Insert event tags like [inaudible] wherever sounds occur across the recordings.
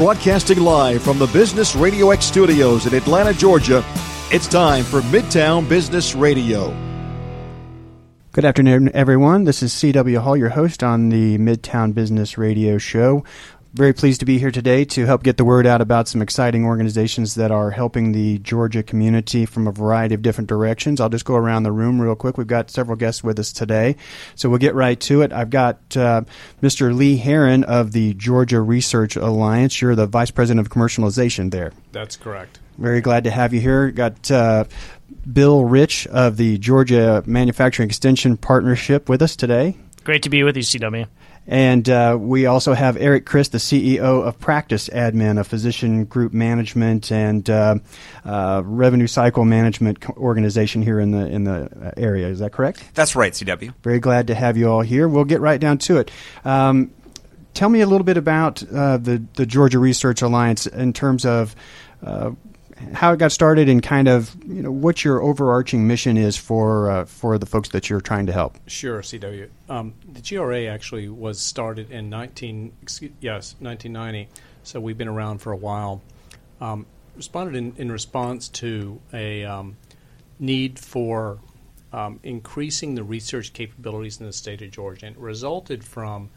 Broadcasting live from the Business Radio X studios in Atlanta, Georgia, it's time for Midtown Business Radio. Good afternoon, everyone. This is C.W. Hall, your host on the Midtown Business Radio Show. Very pleased to be here today to help get the word out about some exciting organizations that are helping the Georgia community from a variety of different directions. I'll just go around the room real quick. We've got several guests with us today, so we'll get right to it. I've got uh, Mr. Lee Heron of the Georgia Research Alliance. You're the Vice President of Commercialization there. That's correct. Very glad to have you here. Got uh, Bill Rich of the Georgia Manufacturing Extension Partnership with us today. Great to be with you, CW. And uh, we also have Eric Chris, the CEO of Practice Admin, a physician group management and uh, uh, revenue cycle management organization here in the in the uh, area. Is that correct? That's right, CW. Very glad to have you all here. We'll get right down to it. Um, tell me a little bit about uh, the the Georgia Research Alliance in terms of uh, how it got started and kind of you know what your overarching mission is for uh, for the folks that you're trying to help. Sure, CW. Um, the GRA actually was started in 19 excuse, yes 1990, so we've been around for a while. Um, responded in, in response to a um, need for um, increasing the research capabilities in the state of Georgia, and it resulted from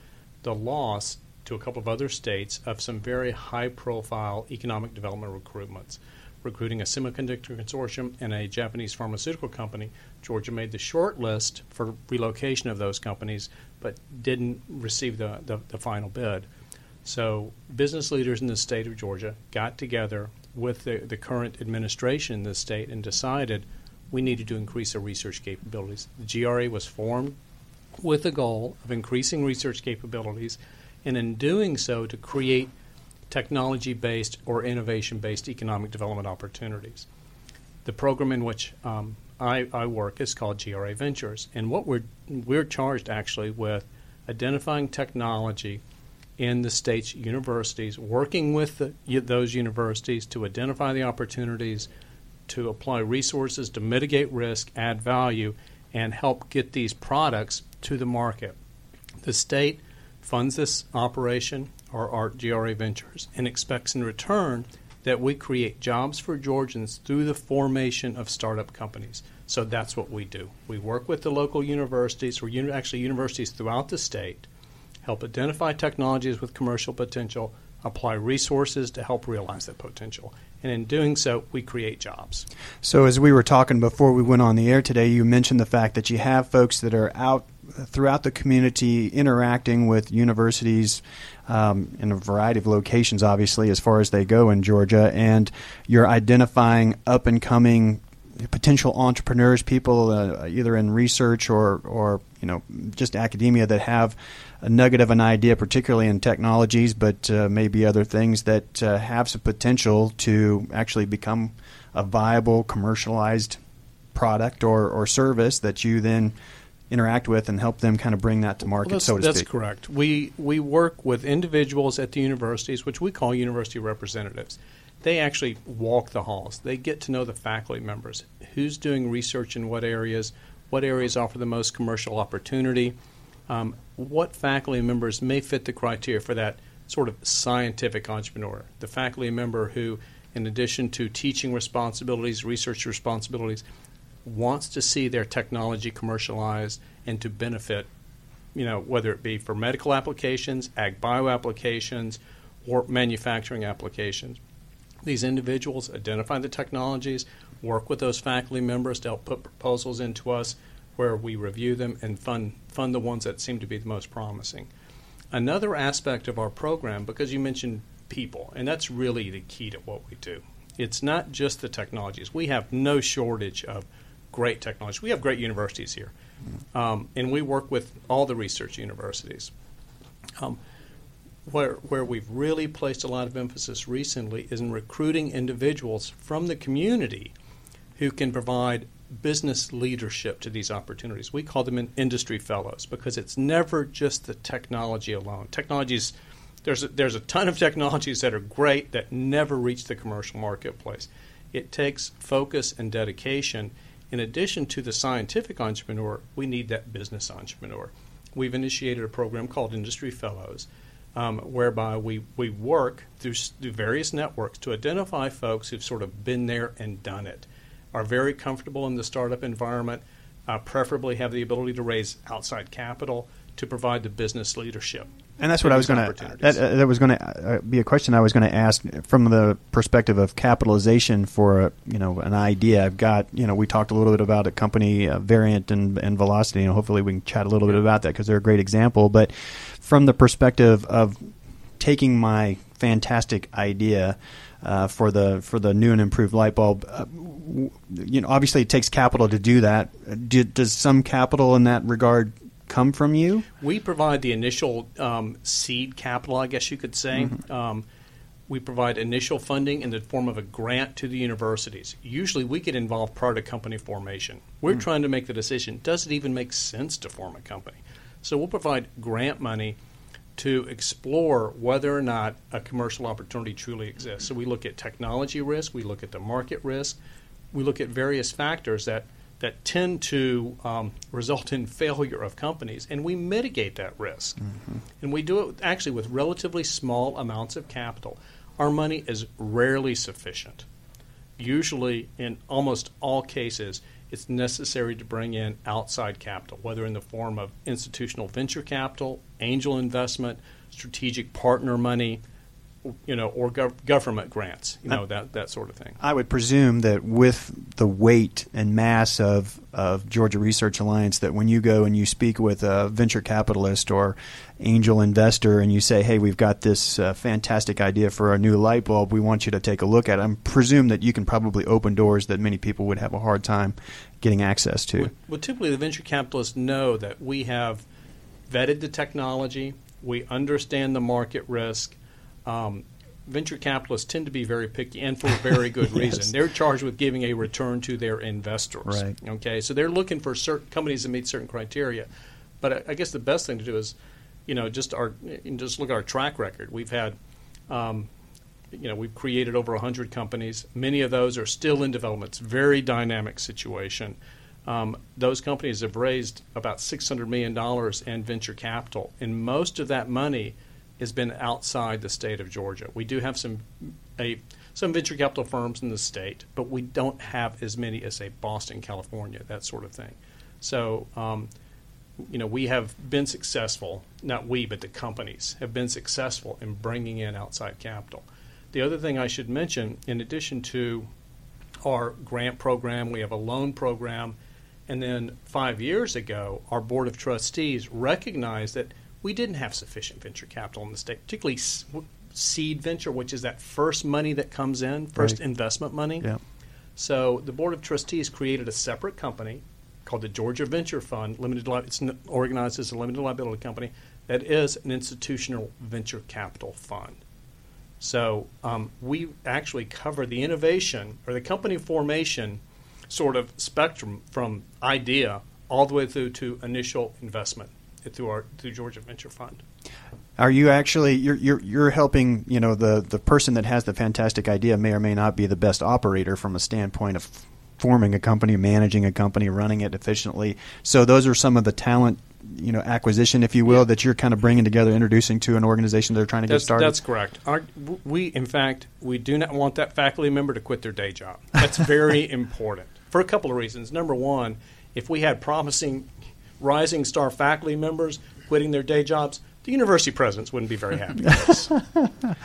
the loss to a couple of other states of some very high-profile economic development recruitments recruiting a semiconductor consortium and a Japanese pharmaceutical company. Georgia made the short list for relocation of those companies, but didn't receive the, the, the final bid. So, business leaders in the state of Georgia got together with the, the current administration in the state and decided we needed to increase our research capabilities. The GRA was formed with the goal of increasing research capabilities, and in doing so, to create technology based or innovation based economic development opportunities. The program in which um, I, I, work is called GRA Ventures, and what we're we're charged actually with identifying technology in the state's universities, working with the, those universities to identify the opportunities, to apply resources to mitigate risk, add value, and help get these products to the market. The state funds this operation or Art GRA Ventures and expects in return that we create jobs for Georgians through the formation of startup companies. So that's what we do. We work with the local universities, or actually universities throughout the state, help identify technologies with commercial potential, apply resources to help realize that potential. And in doing so, we create jobs. So, as we were talking before we went on the air today, you mentioned the fact that you have folks that are out throughout the community interacting with universities um, in a variety of locations, obviously, as far as they go in Georgia, and you're identifying up and coming potential entrepreneurs, people uh, either in research or, or you know just academia that have a nugget of an idea, particularly in technologies, but uh, maybe other things that uh, have some potential to actually become a viable commercialized product or, or service that you then interact with and help them kind of bring that to market, well, so to that's speak. That's correct. We we work with individuals at the universities, which we call university representatives. They actually walk the halls. They get to know the faculty members, who's doing research in what areas, what areas offer the most commercial opportunity, um, what faculty members may fit the criteria for that sort of scientific entrepreneur. The faculty member who, in addition to teaching responsibilities, research responsibilities, wants to see their technology commercialized and to benefit, you know, whether it be for medical applications, ag bio applications, or manufacturing applications. These individuals identify the technologies, work with those faculty members to help put proposals into us where we review them and fund, fund the ones that seem to be the most promising. Another aspect of our program, because you mentioned people, and that's really the key to what we do. It's not just the technologies. We have no shortage of great technology. We have great universities here, um, and we work with all the research universities. Um, where, where we've really placed a lot of emphasis recently is in recruiting individuals from the community who can provide business leadership to these opportunities. We call them industry fellows because it's never just the technology alone. Technologies, there's a, there's a ton of [laughs] technologies that are great that never reach the commercial marketplace. It takes focus and dedication, in addition to the scientific entrepreneur, we need that business entrepreneur. We've initiated a program called Industry Fellows um, whereby we, we work through, through various networks to identify folks who've sort of been there and done it, are very comfortable in the startup environment, uh, preferably have the ability to raise outside capital to provide the business leadership. And that's what I was going to. That, uh, that was going to uh, be a question I was going to ask from the perspective of capitalization for a, you know an idea. I've got you know we talked a little bit about a company uh, Varian and, and Velocity, and hopefully we can chat a little bit about that because they're a great example. But from the perspective of taking my fantastic idea uh, for the for the new and improved light bulb. Uh, you know, obviously, it takes capital to do that. Do, does some capital in that regard come from you? We provide the initial um, seed capital, I guess you could say. Mm-hmm. Um, we provide initial funding in the form of a grant to the universities. Usually, we get involved prior to company formation. We're mm. trying to make the decision: does it even make sense to form a company? So we'll provide grant money to explore whether or not a commercial opportunity truly exists. So we look at technology risk, we look at the market risk, we look at various factors that that tend to um, result in failure of companies, and we mitigate that risk. Mm-hmm. And we do it actually with relatively small amounts of capital. Our money is rarely sufficient. Usually, in almost all cases, it's necessary to bring in outside capital, whether in the form of institutional venture capital, angel investment, strategic partner money, you know, or gov- government grants, you know, that, that sort of thing. I would presume that with the weight and mass of, of Georgia Research Alliance, that when you go and you speak with a venture capitalist or angel investor and you say, hey, we've got this uh, fantastic idea for a new light bulb, we want you to take a look at it, I presume that you can probably open doors that many people would have a hard time getting access to. Well, well typically the venture capitalists know that we have vetted the technology, we understand the market risk, um, venture capitalists tend to be very picky and for a very good [laughs] reason. yes. They're charged with giving a return to their investors. Right. Okay, so they're looking for certain companies that meet certain criteria. But I, I guess the best thing to do is, you know, just our just look at our track record. We've had, um, you know, we've created over hundred companies. Many of those are still in development. It's a very dynamic situation. Um, those companies have raised about six hundred million dollars in venture capital, and most of that money has been outside the state of Georgia. We do have some a some venture capital firms in the state, but we don't have as many as say Boston, California, that sort of thing. So, um, you know, we have been successful. Not we, but the companies have been successful in bringing in outside capital. The other thing I should mention, in addition to our grant program, we have a loan program, and then five years ago, our board of trustees recognized that we didn't have sufficient venture capital in the state, particularly seed venture, which is that first money that comes in, first right. investment money. Yeah. So the board of trustees created a separate company called the Georgia Venture Fund. Limited, li- it's organized as a limited liability company that is an institutional venture capital fund. So um, we actually cover the innovation or the company formation sort of spectrum from idea all the way through to initial investment through our through Georgia Venture Fund. Are you actually you're, you're you're helping you know the the person that has the fantastic idea may or may not be the best operator from a standpoint of forming a company, managing a company, running it efficiently. So those are some of the talent you know acquisition, if you will, yeah. that you're kind of bringing together, introducing to an organization that they're trying to that's, get started. That's correct. Our, we, in fact, we do not want that faculty member to quit their day job. That's very [laughs] important for a couple of reasons. Number one, if we had promising rising star faculty members quitting their day jobs, the university presidents wouldn't be very happy with us.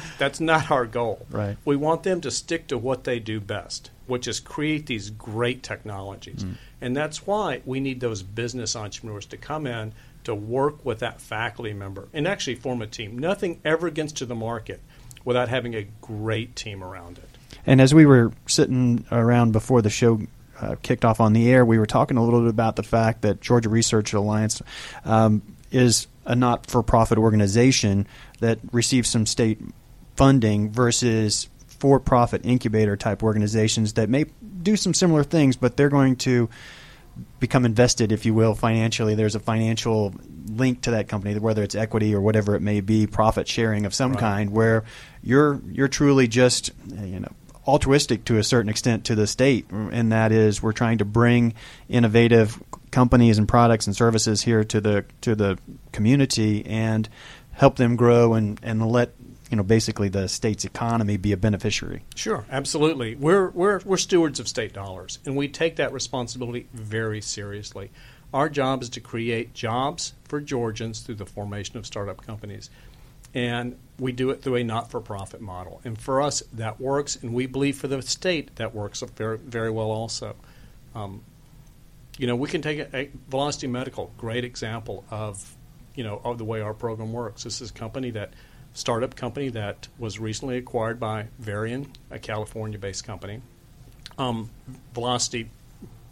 [laughs] That's not our goal. Right. We want them to stick to what they do best, which is create these great technologies. Mm. And that's why we need those business entrepreneurs to come in to work with that faculty member and actually form a team. Nothing ever gets to the market without having a great team around it. And as we were sitting around before the show uh, kicked off on the air, we were talking a little bit about the fact that Georgia Research Alliance um, is a not for profit organization that receives some state funding versus for profit incubator type organizations that may do some similar things, but they're going to become invested, if you will, financially. There's a financial link to that company, whether it's equity or whatever it may be, profit sharing of some right. kind, where you're you're truly just you know altruistic to a certain extent to the state, and that is we're trying to bring innovative companies and products and services here to the to the community and help them grow and, and let you know basically the state's economy be a beneficiary. Sure, absolutely. We're we're we're stewards of state dollars, and we take that responsibility very seriously. Our job is to create jobs for Georgians through the formation of startup companies. And we do it through a not for profit model. And for us, that works. And we believe for the state, that works very, very well also. Um, you know, we can take a, a, Velocity Medical, great example of, you know, of the way our program works. This is a company that, startup company that was recently acquired by Varian, a California-based company. Um, Velocity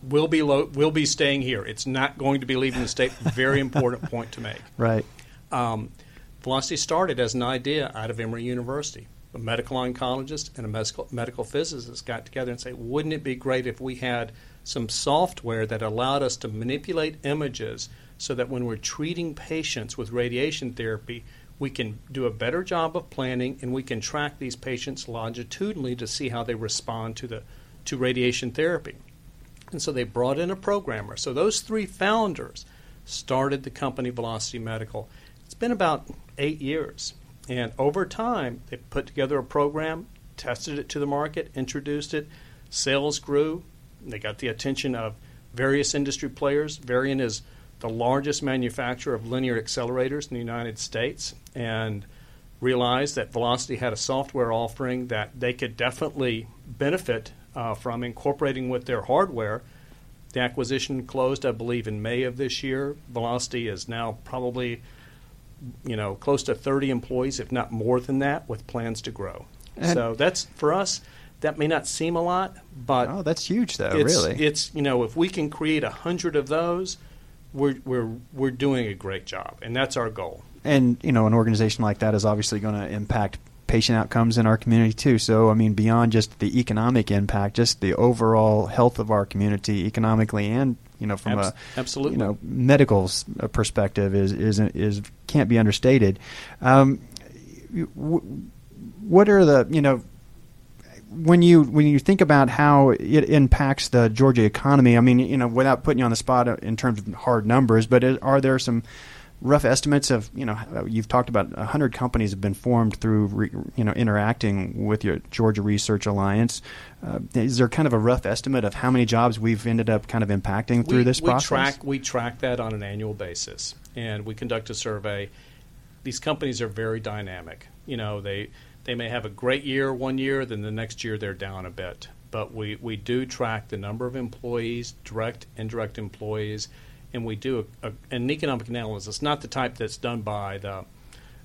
will be lo- will be staying here. It's not going to be leaving the state. Very [laughs] important point to make. Right. Um, Velocity started as an idea out of Emory University. A medical oncologist and a medical, medical physicist got together and said, wouldn't it be great if we had some software that allowed us to manipulate images so that when we're treating patients with radiation therapy, we can do a better job of planning and we can track these patients longitudinally to see how they respond to the to radiation therapy. And so they brought in a programmer. So those three founders started the company Velocity Medical. It's been about eight years. And over time, they put together a program, tested it to the market, introduced it. Sales grew. They got the attention of various industry players. Varian is the largest manufacturer of linear accelerators in the United States and realized that Velocity had a software offering that they could definitely benefit uh, from incorporating with their hardware. The acquisition closed, I believe, in May of this year. Velocity is now probably you know, close to 30 employees, if not more than that, with plans to grow. And so that's for us. That may not seem a lot, but oh, that's huge, though. It's, really, it's you know, if we can create a hundred of those, we're we're we're doing a great job, and that's our goal. And you know, an organization like that is obviously going to impact patient outcomes in our community too. So, I mean, beyond just the economic impact, just the overall health of our community, economically and you know from Abs- a absolutely you know medical uh, perspective is is is can't be understated. Um, what are the you know when you when you think about how it impacts the Georgia economy? I mean, you know, without putting you on the spot in terms of hard numbers, but are there some rough estimates of you know you've talked about 100 companies have been formed through re, you know interacting with your Georgia Research Alliance. Uh, is there kind of a rough estimate of how many jobs we've ended up kind of impacting through we, this we process? Track, we track that on an annual basis, and we conduct a survey. These companies are very dynamic. You know, they they may have a great year one year, then the next year they're down a bit. But we, we do track the number of employees, direct, indirect employees, and we do a, a, an economic analysis, not the type that's done by the,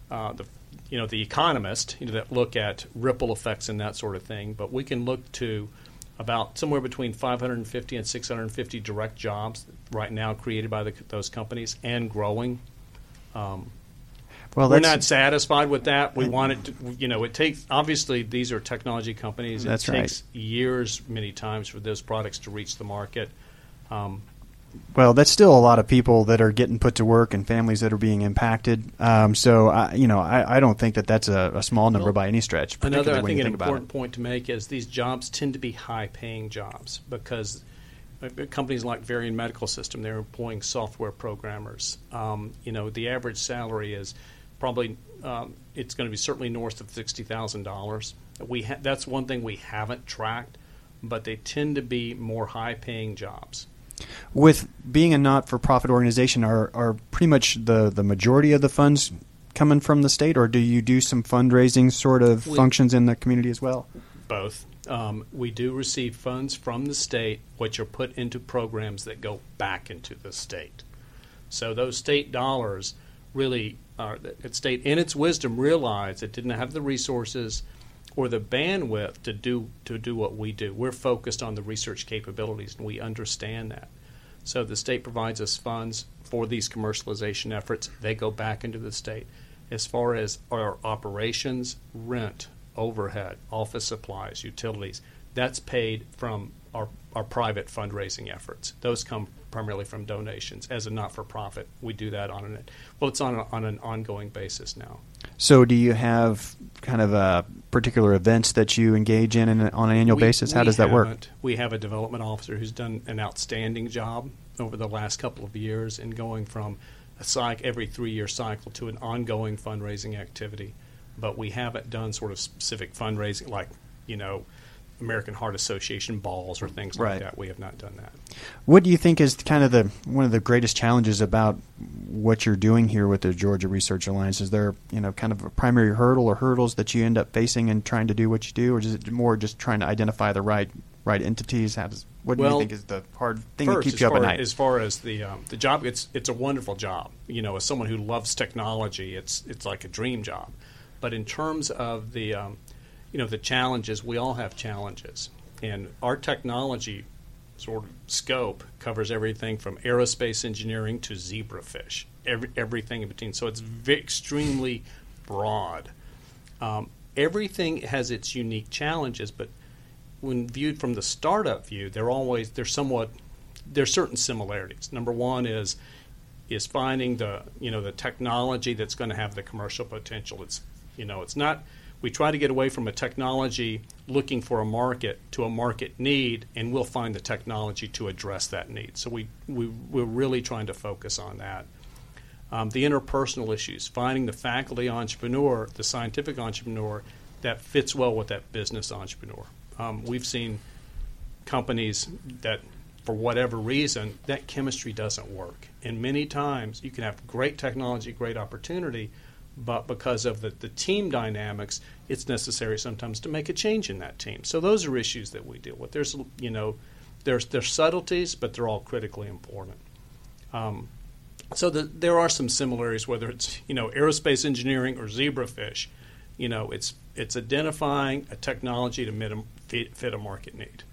uh, the you know the economist, you know, that look at ripple effects and that sort of thing. But we can look to about somewhere between 550 and 650 direct jobs right now created by the, those companies and growing. Um, well, we're not satisfied with that. We want it to, you know, it takes, obviously, these are technology companies. It that's takes right. years, many times, for those products to reach the market. Um, well, that's still a lot of people that are getting put to work and families that are being impacted. Um, so, I, you know, I, I, don't think that that's a, a small number well, by any stretch. Another, I think, an think important point to make is these jobs tend to be high-paying jobs because uh, companies like Varian Medical System they're employing software programmers. Um, you know, the average salary is probably um, it's going to be certainly north of sixty thousand dollars. We ha- that's one thing we haven't tracked, but they tend to be more high-paying jobs. With being a not-for-profit organization, are are pretty much the the majority of the funds coming from the state, or do you do some fundraising sort of we, functions in the community as well? Both. Um, we do receive funds from the state, which are put into programs that go back into the state. So those state dollars really, uh, the state, in its wisdom, realized it didn't have the resources or the bandwidth to do to do what we do. We're focused on the research capabilities, and we understand that. So the state provides us funds for these commercialization efforts. They go back into the state. As far as our operations, rent, overhead, office supplies, utilities, that's paid from our, our private fundraising efforts. Those come primarily from donations. As a not-for-profit, we do that on an well, it's on a, on an ongoing basis now. So, do you have kind of uh, particular events that you engage in, in on an annual we, basis? How does that work? We have a development officer who's done an outstanding job over the last couple of years in going from a cycle every three year cycle to an ongoing fundraising activity, but we haven't done sort of specific fundraising like you know American Heart Association balls or things like Right. that. We have not done that. What do you think is kind of the one of the greatest challenges about what you're doing here with the Georgia Research Alliance? Is there you know kind of a primary hurdle or hurdles that you end up facing in trying to do what you do, or is it more just trying to identify the right right entities? How does what do you think is the hard thing First, that keeps you up far, at night? As far as the um, the job, it's it's a wonderful job. You know, as someone who loves technology, it's it's like a dream job. But in terms of the um, you know the challenges, we all have challenges, and our technology sort of scope covers everything from aerospace engineering to zebrafish, every, everything in between. So it's ve- extremely broad. Um, everything has its unique challenges, but when viewed from the startup view, they're always they're somewhat there's certain similarities. Number one is is finding the you know the technology that's going to have the commercial potential. It's you know it's not we try to get away from a technology looking for a market to a market need, and we'll find the technology to address that need. So we, we we're really trying to focus on that. Um, the interpersonal issues, finding the faculty entrepreneur, the scientific entrepreneur that fits well with that business entrepreneur. Um, we've seen companies that, for whatever reason, that chemistry doesn't work. And many times you can have great technology, great opportunity, but because of the, the team dynamics, it's necessary sometimes to make a change in that team. So those are issues that we deal with. There's, you know, there's, there's subtleties, but they're all critically important. Um, so the, there are some similarities, whether it's you know aerospace engineering or zebrafish. You know, it's it's identifying a technology to fit a, fit, fit a market need.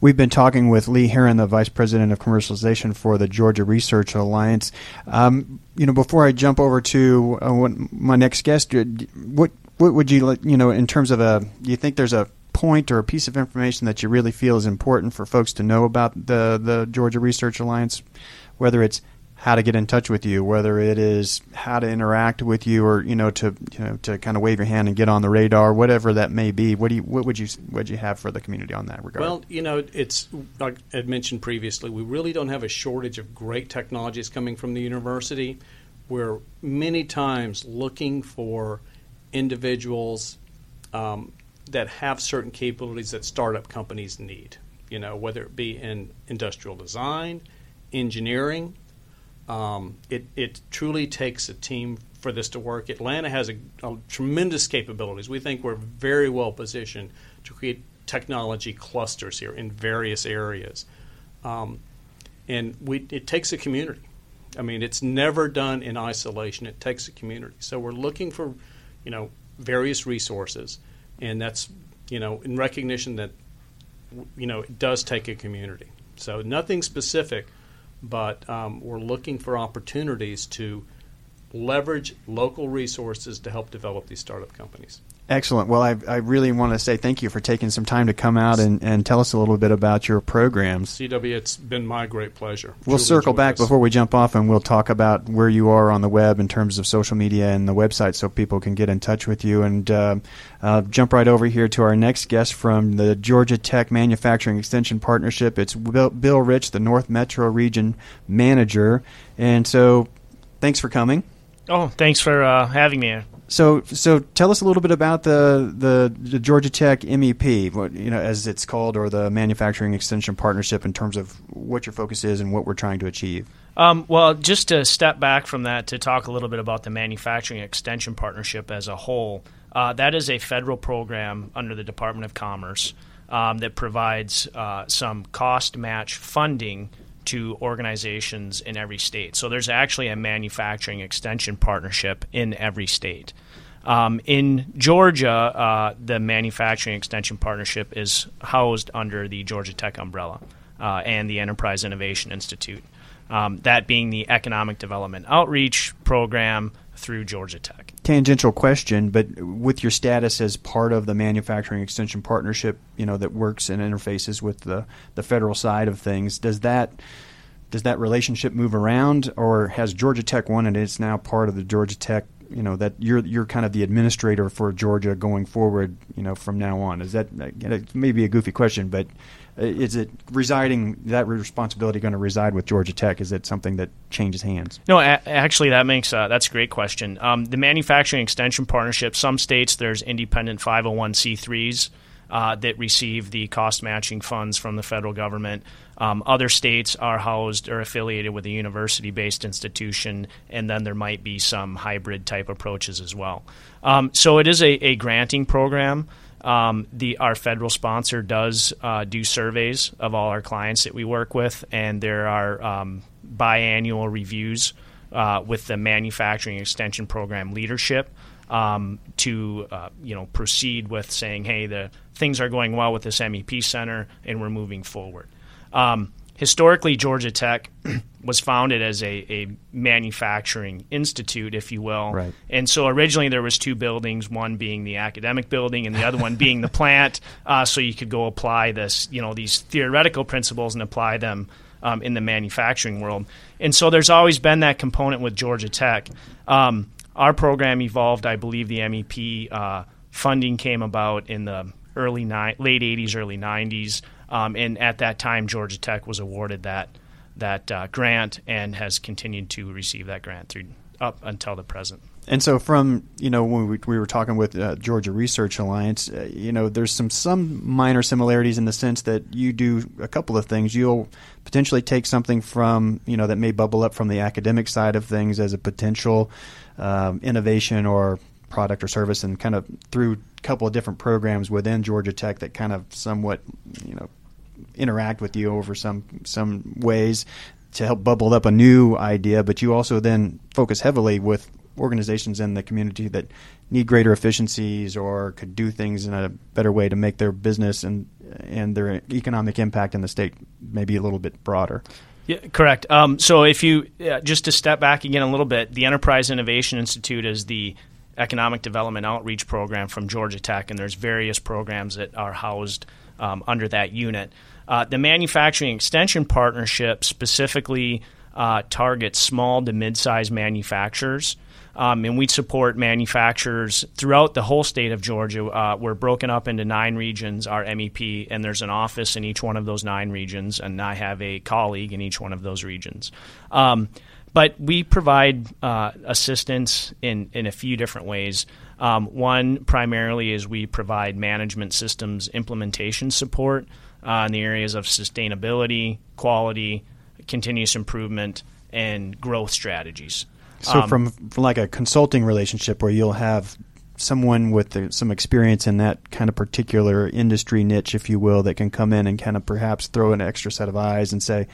We've been talking with Lee Heron, the Vice President of Commercialization for the Georgia Research Alliance. Um, you know, before I jump over to uh, my next guest, uh, what what would you? You know, in terms of a, do you think there's a point or a piece of information that you really feel is important for folks to know about the the Georgia Research Alliance, whether it's how to get in touch with you, whether it is how to interact with you, or you know to you know to kind of wave your hand and get on the radar, whatever that may be. What do you what would you would you have for the community on that regard? Well, you know, it's like I mentioned previously, we really don't have a shortage of great technologies coming from the university. We're many times looking for individuals um, that have certain capabilities that startup companies need. You know, whether it be in industrial design, engineering. Um, it, it truly takes a team for this to work. Atlanta has a, a tremendous capabilities. We think we're very well positioned to create technology clusters here in various areas. Um, and we, it takes a community. I mean, it's never done in isolation. It takes a community. So we're looking for, you know, various resources, and that's, you know, in recognition that, you know, it does take a community. So nothing specific, but um, we're looking for opportunities to leverage local resources to help develop these startup companies. Excellent. Well, I, I really want to say thank you for taking some time to come out and, and tell us a little bit about your programs. CW, it's been my great pleasure. We'll Truly circle back this. before we jump off and we'll talk about where you are on the web in terms of social media and the website so people can get in touch with you. And uh, uh, jump right over here to our next guest from the Georgia Tech Manufacturing Extension Partnership. It's Bill, Bill Rich, the North Metro Region Manager. And so thanks for coming. Oh, thanks for uh, having me. So, so tell us a little bit about the, the, the Georgia Tech MEP, what, you know, as it's called, or the Manufacturing Extension Partnership, in terms of what your focus is and what we're trying to achieve. Um, well, just to step back from that to talk a little bit about the Manufacturing Extension Partnership as a whole, uh, that is a federal program under the Department of Commerce um, that provides uh, some cost match funding to organizations in every state. So there's actually a manufacturing extension partnership in every state. Um, in Georgia, uh, the manufacturing extension partnership is housed under the Georgia Tech umbrella uh, and the Enterprise Innovation Institute. Um, that being the economic development outreach program through Georgia Tech. Tangential question, but with your status as part of the manufacturing extension partnership, you know that works and interfaces with the the federal side of things, does that does that relationship move around, or has Georgia Tech won and it's now part of the Georgia Tech you know that you're you're kind of the administrator for Georgia going forward. You know, from now on. Is that it may a goofy question, but uh, is it residing that responsibility going to reside with Georgia Tech? Is it something that changes hands? No, a- actually, that makes uh, that's a great question. Um, the manufacturing extension partnership. Some states there's independent 501c3s uh, that receive the cost matching funds from the federal government. Um, other states are housed or affiliated with a university based institution, and then there might be some hybrid type approaches as well. Um, so it is a, a granting program. Um, the our federal sponsor does uh, do surveys of all our clients that we work with, and there are um, biannual reviews uh, with the manufacturing extension program leadership um, to uh, you know proceed with saying, hey, the things are going well with this MEP center, and we're moving forward. Um, historically, Georgia Tech [clears throat] was founded as a, a, manufacturing institute, if you will. Right. And so originally there was two buildings, one being the academic building and the other one being the plant. [laughs] Uh, so you could go apply this, you know, these theoretical principles and apply them um, in the manufacturing world. And so there's always been that component with Georgia Tech. Um, our program evolved, I believe the MEP uh, funding came about in the early ni- late 80s, early 90s. Um, and at that time, Georgia Tech was awarded that that uh, grant and has continued to receive that grant through up until the present. And so, from you know, when we, we were talking with uh, Georgia Research Alliance, uh, you know, there's some some minor similarities in the sense that you do a couple of things. You'll potentially take something from you know that may bubble up from the academic side of things as a potential um, innovation or product or service, and kind of through a couple of different programs within Georgia Tech that kind of somewhat you know interact with you over some some ways to help bubble up a new idea, but you also then focus heavily with organizations in the community that need greater efficiencies or could do things in a better way to make their business and and their economic impact in the state maybe a little bit broader. Yeah, correct. Um, so if you uh, just to step back again a little bit, the Enterprise Innovation Institute is the economic development outreach program from Georgia Tech, and there's various programs that are housed um, under that unit. Uh, the manufacturing extension partnership specifically uh, targets small to mid-sized manufacturers. Um, and we support manufacturers throughout the whole state of Georgia. Uh, we're broken up into nine regions, our MEP, and there's an office in each one of those nine regions, and I have a colleague in each one of those regions. Um, but we provide uh, assistance in, in a few different ways. Um, one primarily is we provide management systems implementation support uh, in the areas of sustainability, quality, continuous improvement, and growth strategies. So um, from, from like a consulting relationship where you'll have someone with the, some experience in that kind of particular industry niche, if you will, that can come in and kind of perhaps throw an extra set of eyes and say,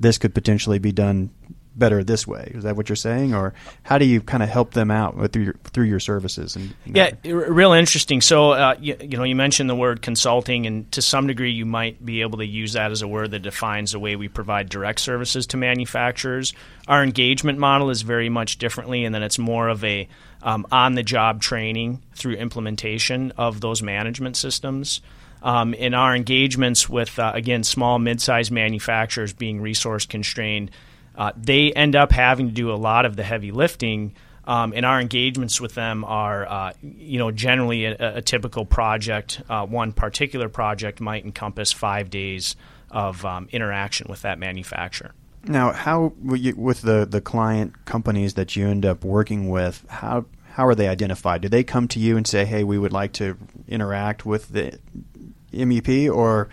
this could potentially be done better this way. Is that what you're saying, or how do you kind of help them out with through your, through your services? And, and yeah, real interesting. So uh, you, you, know, you mentioned the word consulting, and to some degree, you might be able to use that as a word that defines the way we provide direct services to manufacturers. Our engagement model is very much differently, and then it's more of a um, on-the-job training through implementation of those management systems. Um, in our engagements with, uh, again, small, mid-sized manufacturers being resource constrained, uh, they end up having to do a lot of the heavy lifting. Um, and our engagements with them are, uh, you know, generally a, a typical project. Uh, one particular project might encompass five days of um, interaction with that manufacturer. Now, how with the the client companies that you end up working with, how how are they identified? Do they come to you and say, "Hey, we would like to interact with the MEP," or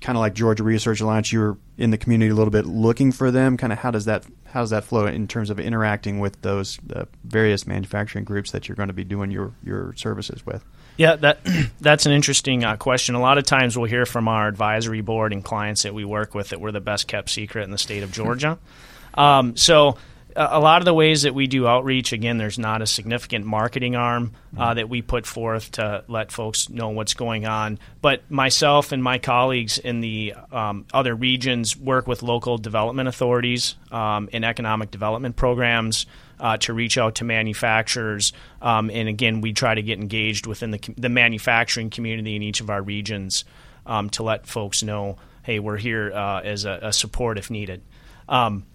kind of like Georgia Research Alliance, you're in the community a little bit looking for them. Kind of how does that how does that flow in terms of interacting with those uh, various manufacturing groups that you're going to be doing your your services with? Yeah, that [clears throat] that's an interesting uh, question. A lot of times we'll hear from our advisory board and clients that we work with that we're the best kept secret in the state of Georgia. [laughs] um, so a lot of the ways that we do outreach, again, there's not a significant marketing arm uh, mm-hmm. that we put forth to let folks know what's going on. But myself and my colleagues in the um, other regions work with local development authorities um, in economic development programs. Uh, to reach out to manufacturers, um, and again, we try to get engaged within the, the manufacturing community in each of our regions um, to let folks know, hey, we're here uh, as a, a, support if needed. Um,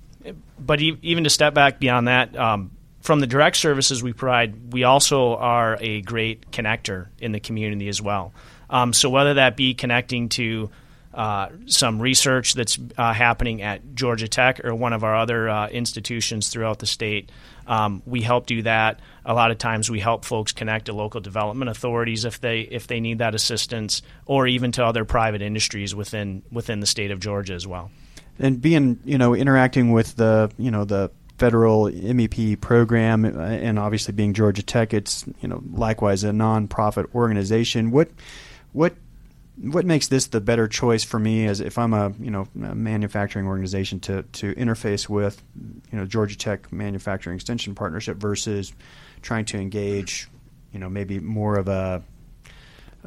but even to step back beyond that, um, from the direct services we provide, we also are a great connector in the community as well. Um, so whether that be connecting to uh, some research that's uh, happening at Georgia Tech or one of our other uh, institutions throughout the state, um, we help do that. A lot of times, we help folks connect to local development authorities if they if they need that assistance, or even to other private industries within within the state of Georgia as well. And being you know interacting with the you know the federal MEP program, uh, and obviously being Georgia Tech, it's you know likewise a nonprofit organization. What what what makes this the better choice for me as if I'm a you know a manufacturing organization to to interface with you know Georgia Tech Manufacturing Extension Partnership versus trying to engage you know maybe more of a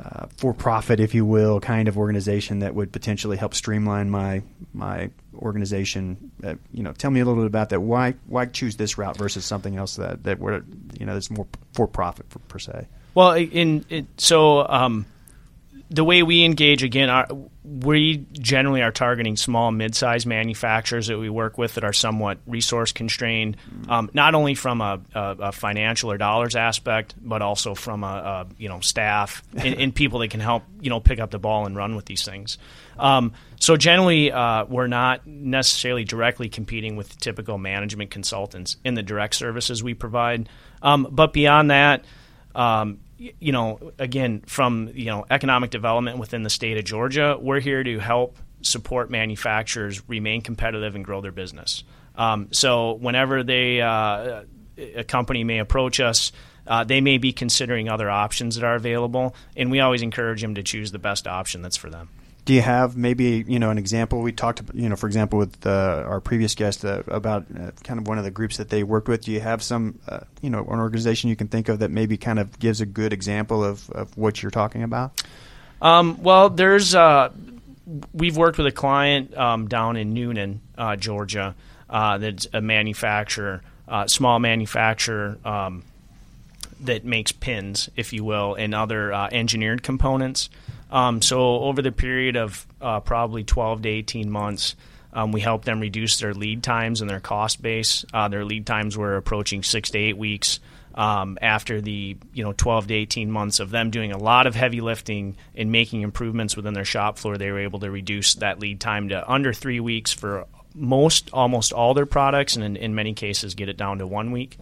uh, for-profit, if you will, kind of organization that would potentially help streamline my my organization. Uh, you know, tell me a little bit about that. Why why choose this route versus something else that that were you know that's more for-profit for, per se? Well, in, so. Um, the way we engage again, our, we generally are targeting small, mid-sized manufacturers that we work with that are somewhat resource constrained, um, not only from a, a, a, financial or dollars aspect, but also from a, a you know staff [laughs] and, and, people that can help you know pick up the ball and run with these things. Um, so generally, uh, we're not necessarily directly competing with typical management consultants in the direct services we provide, um, but beyond that. Um, you know, again, from you know economic development within the state of Georgia, we're here to help support manufacturers remain competitive and grow their business. Um, so whenever they uh, a company may approach us, uh, they may be considering other options that are available, and we always encourage them to choose the best option that's for them. Do you have maybe you know an example? We talked, you know, for example, with uh, our previous guest uh, about uh, kind of one of the groups that they worked with. Do you have some, uh, you know, an organization you can think of that maybe kind of gives a good example of, of what you're talking about? Um, well, there's uh, we've worked with a client um, down in Newnan, uh, Georgia, that's a manufacturer, small manufacturer. Um, that makes pins, if you will, and other engineered components. Um, so over the period of uh, probably 12 to 18 months, um, we helped them reduce their lead times and their cost base. Uh, their lead times were approaching six to eight weeks. Um, after the you know 12 to 18 months of them doing a lot of heavy lifting and making improvements within their shop floor, they were able to reduce that lead time to under three weeks for most almost all their products, and in, in many cases get it down to one week.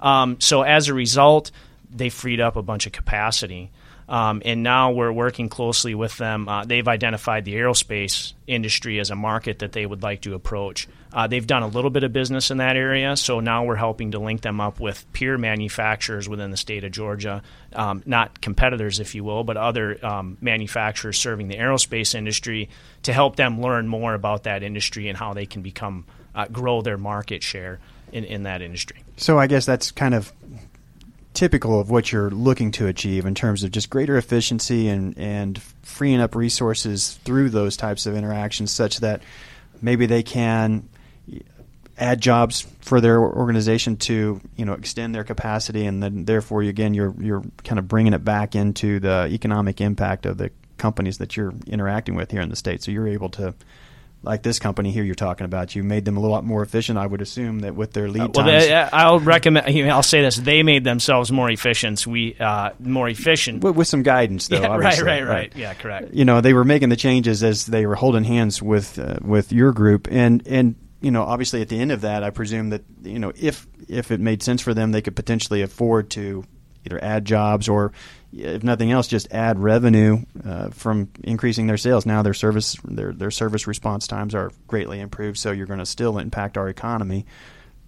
Um, so as a result, they freed up a bunch of capacity. Um, and now we're working closely with them. Uh, they've identified the aerospace industry as a market that they would like to approach. Uh, they've done a little bit of business in that area, so now we're helping to link them up with peer manufacturers within the state of Georgia, um, not competitors, if you will, but other um, manufacturers serving the aerospace industry to help them learn more about that industry and how they can become uh, grow their market share in, in that industry. So I guess that's kind of typical of what you're looking to achieve in terms of just greater efficiency and, and freeing up resources through those types of interactions such that maybe they can add jobs for their organization to you know extend their capacity and then therefore again you're you're kind of bringing it back into the economic impact of the companies that you're interacting with here in the state. So you're able to like this company here you're talking about, you made them a lot more efficient. I would assume that with their lead uh, well, times. They, I'll recommend. I'll say this: they made themselves more efficient. We uh, more efficient with, with, some guidance, though. Yeah, [laughs] right, right, right, Yeah, correct. You know, they were making the changes as they were holding hands with uh, with your group, and and you know, obviously at the end of that, I presume that you know if if it made sense for them, they could potentially afford to either add jobs or if nothing else, just add revenue uh, from increasing their sales. Now their service their their service response times are greatly improved, so you're going to still impact our economy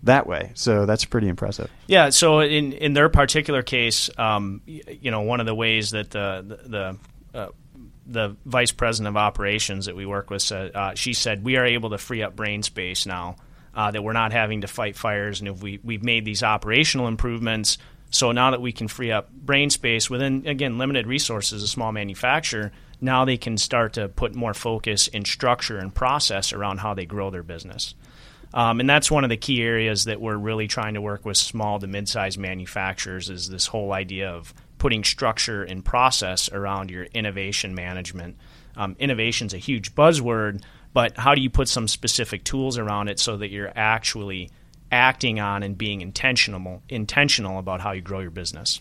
that way. So that's pretty impressive. Yeah. So in in their particular case, um, you know, one of the ways that the the, the uh, the vice president of operations that we work with said uh, she said we are able to free up brain space now uh, that we're not having to fight fires and if we we've made these operational improvements so now that we can free up brain space within, again, limited resources, a small manufacturer, now they can start to put more focus in structure and process around how they grow their business. Um, and that's one of the key areas that we're really trying to work with small to mid-sized manufacturers is this whole idea of putting structure and process around your innovation management. Um, innovation is a huge buzzword, but how do you put some specific tools around it so that you're actually acting on and being intentional intentional about how you grow your business.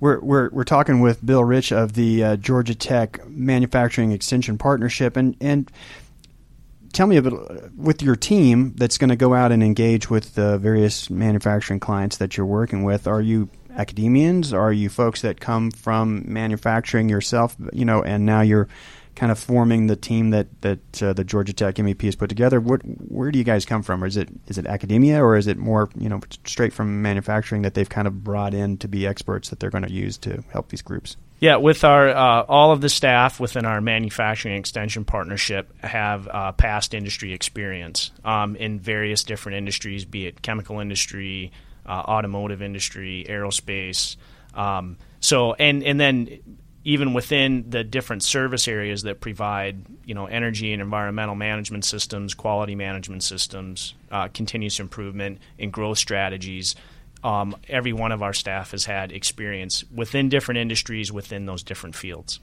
We're, we're, we're talking with Bill Rich of the uh, Georgia Tech Manufacturing Extension Partnership, and and tell me a bit with your team that's going to go out and engage with the various manufacturing clients that you're working with. Are you academians? Are you folks that come from manufacturing yourself? You know, and now you're kind of forming the team that that uh, the Georgia Tech MEP has put together. What, where do you guys come from? Or is it is it academia, or is it more you know straight from manufacturing that they've kind of brought in to be experts that they're going to use to help these groups? Yeah, with our uh, all of the staff within our manufacturing extension partnership have uh, past industry experience um, in various different industries, be it chemical industry, uh, automotive industry, aerospace. Um, so and and then even within the different service areas that provide, you know, energy and environmental management systems, quality management systems, uh, continuous improvement, and growth strategies, um, every one of our staff has had experience within different industries within those different fields.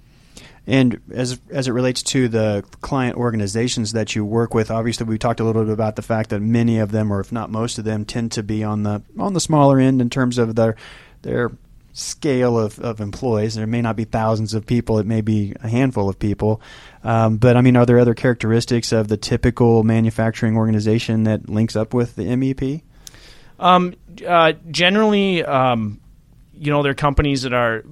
And as as it relates to the client organizations that you work with, obviously we talked a little bit about the fact that many of them, or if not most of them, tend to be on the on the smaller end in terms of their their scale of, of employees. There may not be thousands of people, it may be a handful of people. Um, but I mean, are there other characteristics of the typical manufacturing organization that links up with the MEP? Um, uh, generally, um, you know, there are companies that are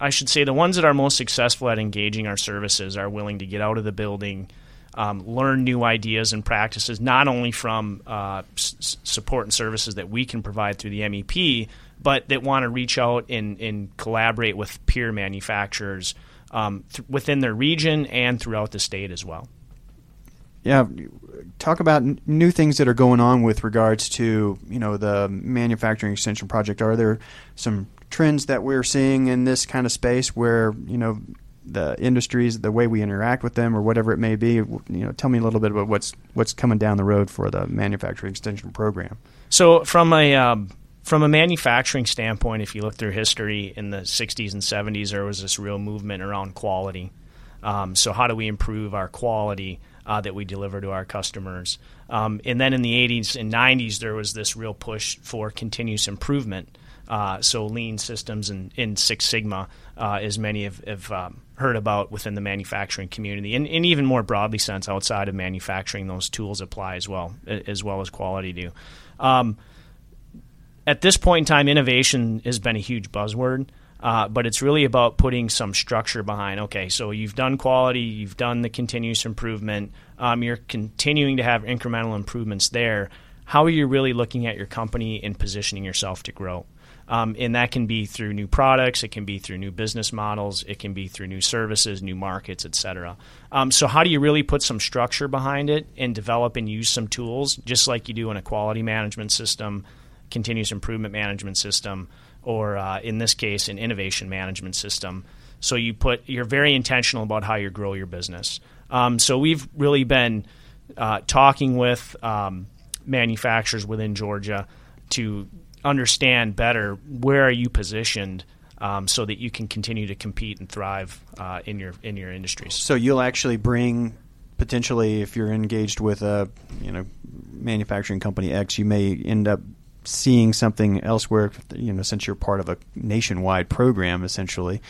I should say the ones that are most successful at engaging our services are willing to get out of the building, um, learn new ideas and practices, not only from uh, s- support and services that we can provide through the MEP, but that want to reach out and, and collaborate with peer manufacturers um, th- within their region and throughout the state as well. Yeah, talk about n- new things that are going on with regards to you know the manufacturing extension project. Are there some trends that we're seeing in this kind of space where you know the industries, the way we interact with them, or whatever it may be? You know, tell me a little bit about what's what's coming down the road for the manufacturing extension program. So, from a um, from a manufacturing standpoint, if you look through history in the 60s and 70s, there was this real movement around quality. Um, so, how do we improve our quality uh, that we deliver to our customers? Um, and then in the 80s and 90s, there was this real push for continuous improvement. Uh, so, lean systems and in Six Sigma, uh, as many have, have um, heard about within the manufacturing community, and, and, even more broadly sense outside of manufacturing, those tools apply as well, as well as quality do. Um, at this point in time, innovation has been a huge buzzword. Uh, but it's really about putting some structure behind. Okay, so you've done quality, you've done the continuous improvement, um, you're continuing to have incremental improvements there. How are you really looking at your company and positioning yourself to grow? Um, and that can be through new products, it can be through new business models, it can be through new services, new markets, et cetera. Um, so, how do you really put some structure behind it and develop and use some tools, just like you do in a quality management system? Continuous improvement management system, or uh, in this case, an innovation management system. So you put you're very intentional about how you grow your business. Um, so we've really been uh, talking with um, manufacturers within Georgia to understand better where are you positioned um, so that you can continue to compete and thrive uh, in your in your industries. So you'll actually bring potentially if you're engaged with a you know manufacturing company X, you may end up seeing something elsewhere, you know, since you're part of a nationwide program, essentially,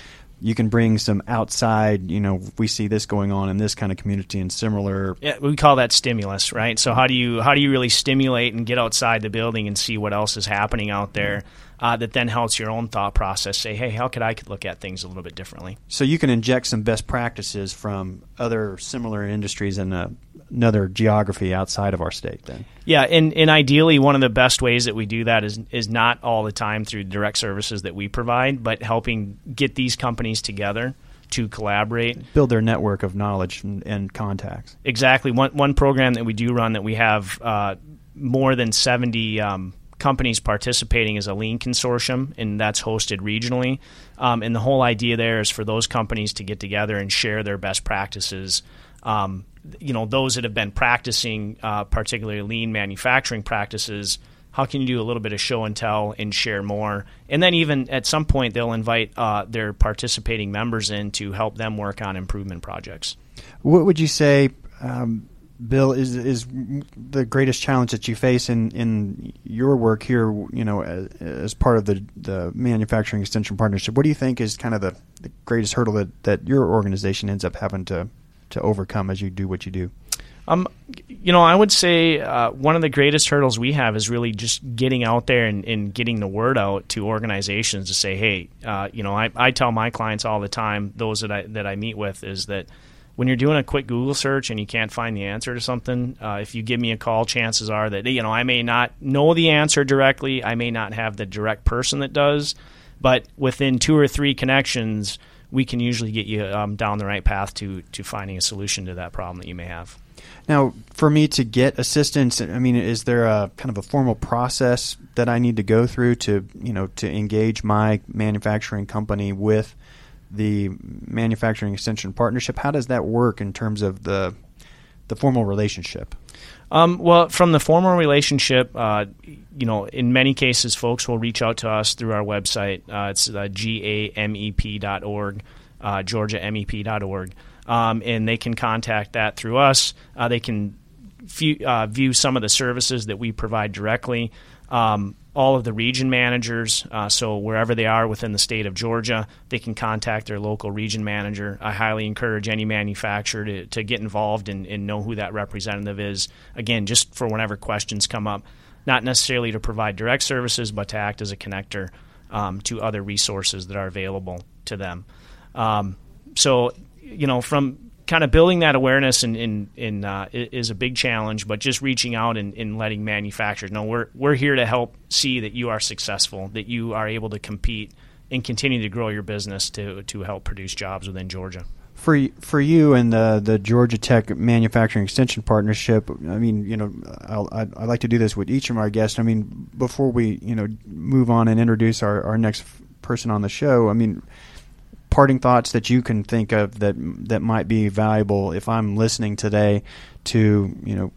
you can bring some outside, you know, we see this going on in this kind of community and similar. Yeah, we call that stimulus, right? So how do you how do you really stimulate and get outside the building and see what else is happening out there? Uh, that then helps your own thought process. Say, hey, how could I could look at things a little bit differently? So you can inject some best practices from other similar industries in a, another geography outside of our state. Then, yeah, and, and ideally, one of the best ways that we do that is is not all the time through direct services that we provide, but helping get these companies together to collaborate, build their network of knowledge and, and contacts. Exactly. One one program that we do run that we have uh, more than seventy. Um, companies participating as a lean consortium, and that's hosted regionally. Um, and the whole idea there is for those companies to get together and share their best practices. Um, you know, those that have been practicing uh, particularly lean manufacturing practices. How can you do a little bit of show and tell and share more? And then even at some point they'll invite uh, their participating members in to help them work on improvement projects. What would you say? Um, Bill, is is the greatest challenge that you face in, in your work here, you know, as, as, part of the, the manufacturing extension partnership? What do you think is kind of the, the greatest hurdle that, that your organization ends up having to, to overcome as you do what you do? Um, you know, I would say uh, one of the greatest hurdles we have is really just getting out there and, and getting the word out to organizations to say, hey, uh, you know, I, I tell my clients all the time, those that I that I meet with, is that when you're doing a quick Google search and you can't find the answer to something, uh, if you give me a call, chances are that you know I may not know the answer directly. I may not have the direct person that does, but within two or three connections, we can usually get you um, down the right path to to finding a solution to that problem that you may have. Now, for me to get assistance, I mean, is there a kind of a formal process that I need to go through to you know to engage my manufacturing company with? The manufacturing extension partnership. How does that work in terms of the the formal relationship? Um, well, from the formal relationship, uh, you know, in many cases, folks will reach out to us through our website. Uh, it's uh, gamep.org, uh, georgiamep.org, um, and they can contact that through us. Uh, they can view, uh, view some of the services that we provide directly. Um, all of the region managers. Uh, so wherever they are within the state of Georgia, they can contact their local region manager. I highly encourage any manufacturer to, to get involved and, and know who that representative is. Again, just for whenever questions come up, not necessarily to provide direct services, but to act as a connector um, to other resources that are available to them. Um, so, you know, from kind of building that awareness in, in, in uh, is a big challenge, but just reaching out and, and letting manufacturers know we're, we're here to help see that you are successful, that you are able to compete and continue to grow your business to, to help produce jobs within Georgia. For for you and the the Georgia Tech Manufacturing Extension Partnership, I mean, you know, I'd, I'd like to do this with each of our guests. I mean, before we you know move on and introduce our, our next person on the show, I mean, parting thoughts that you can think of that that might be valuable. If I'm listening today to you know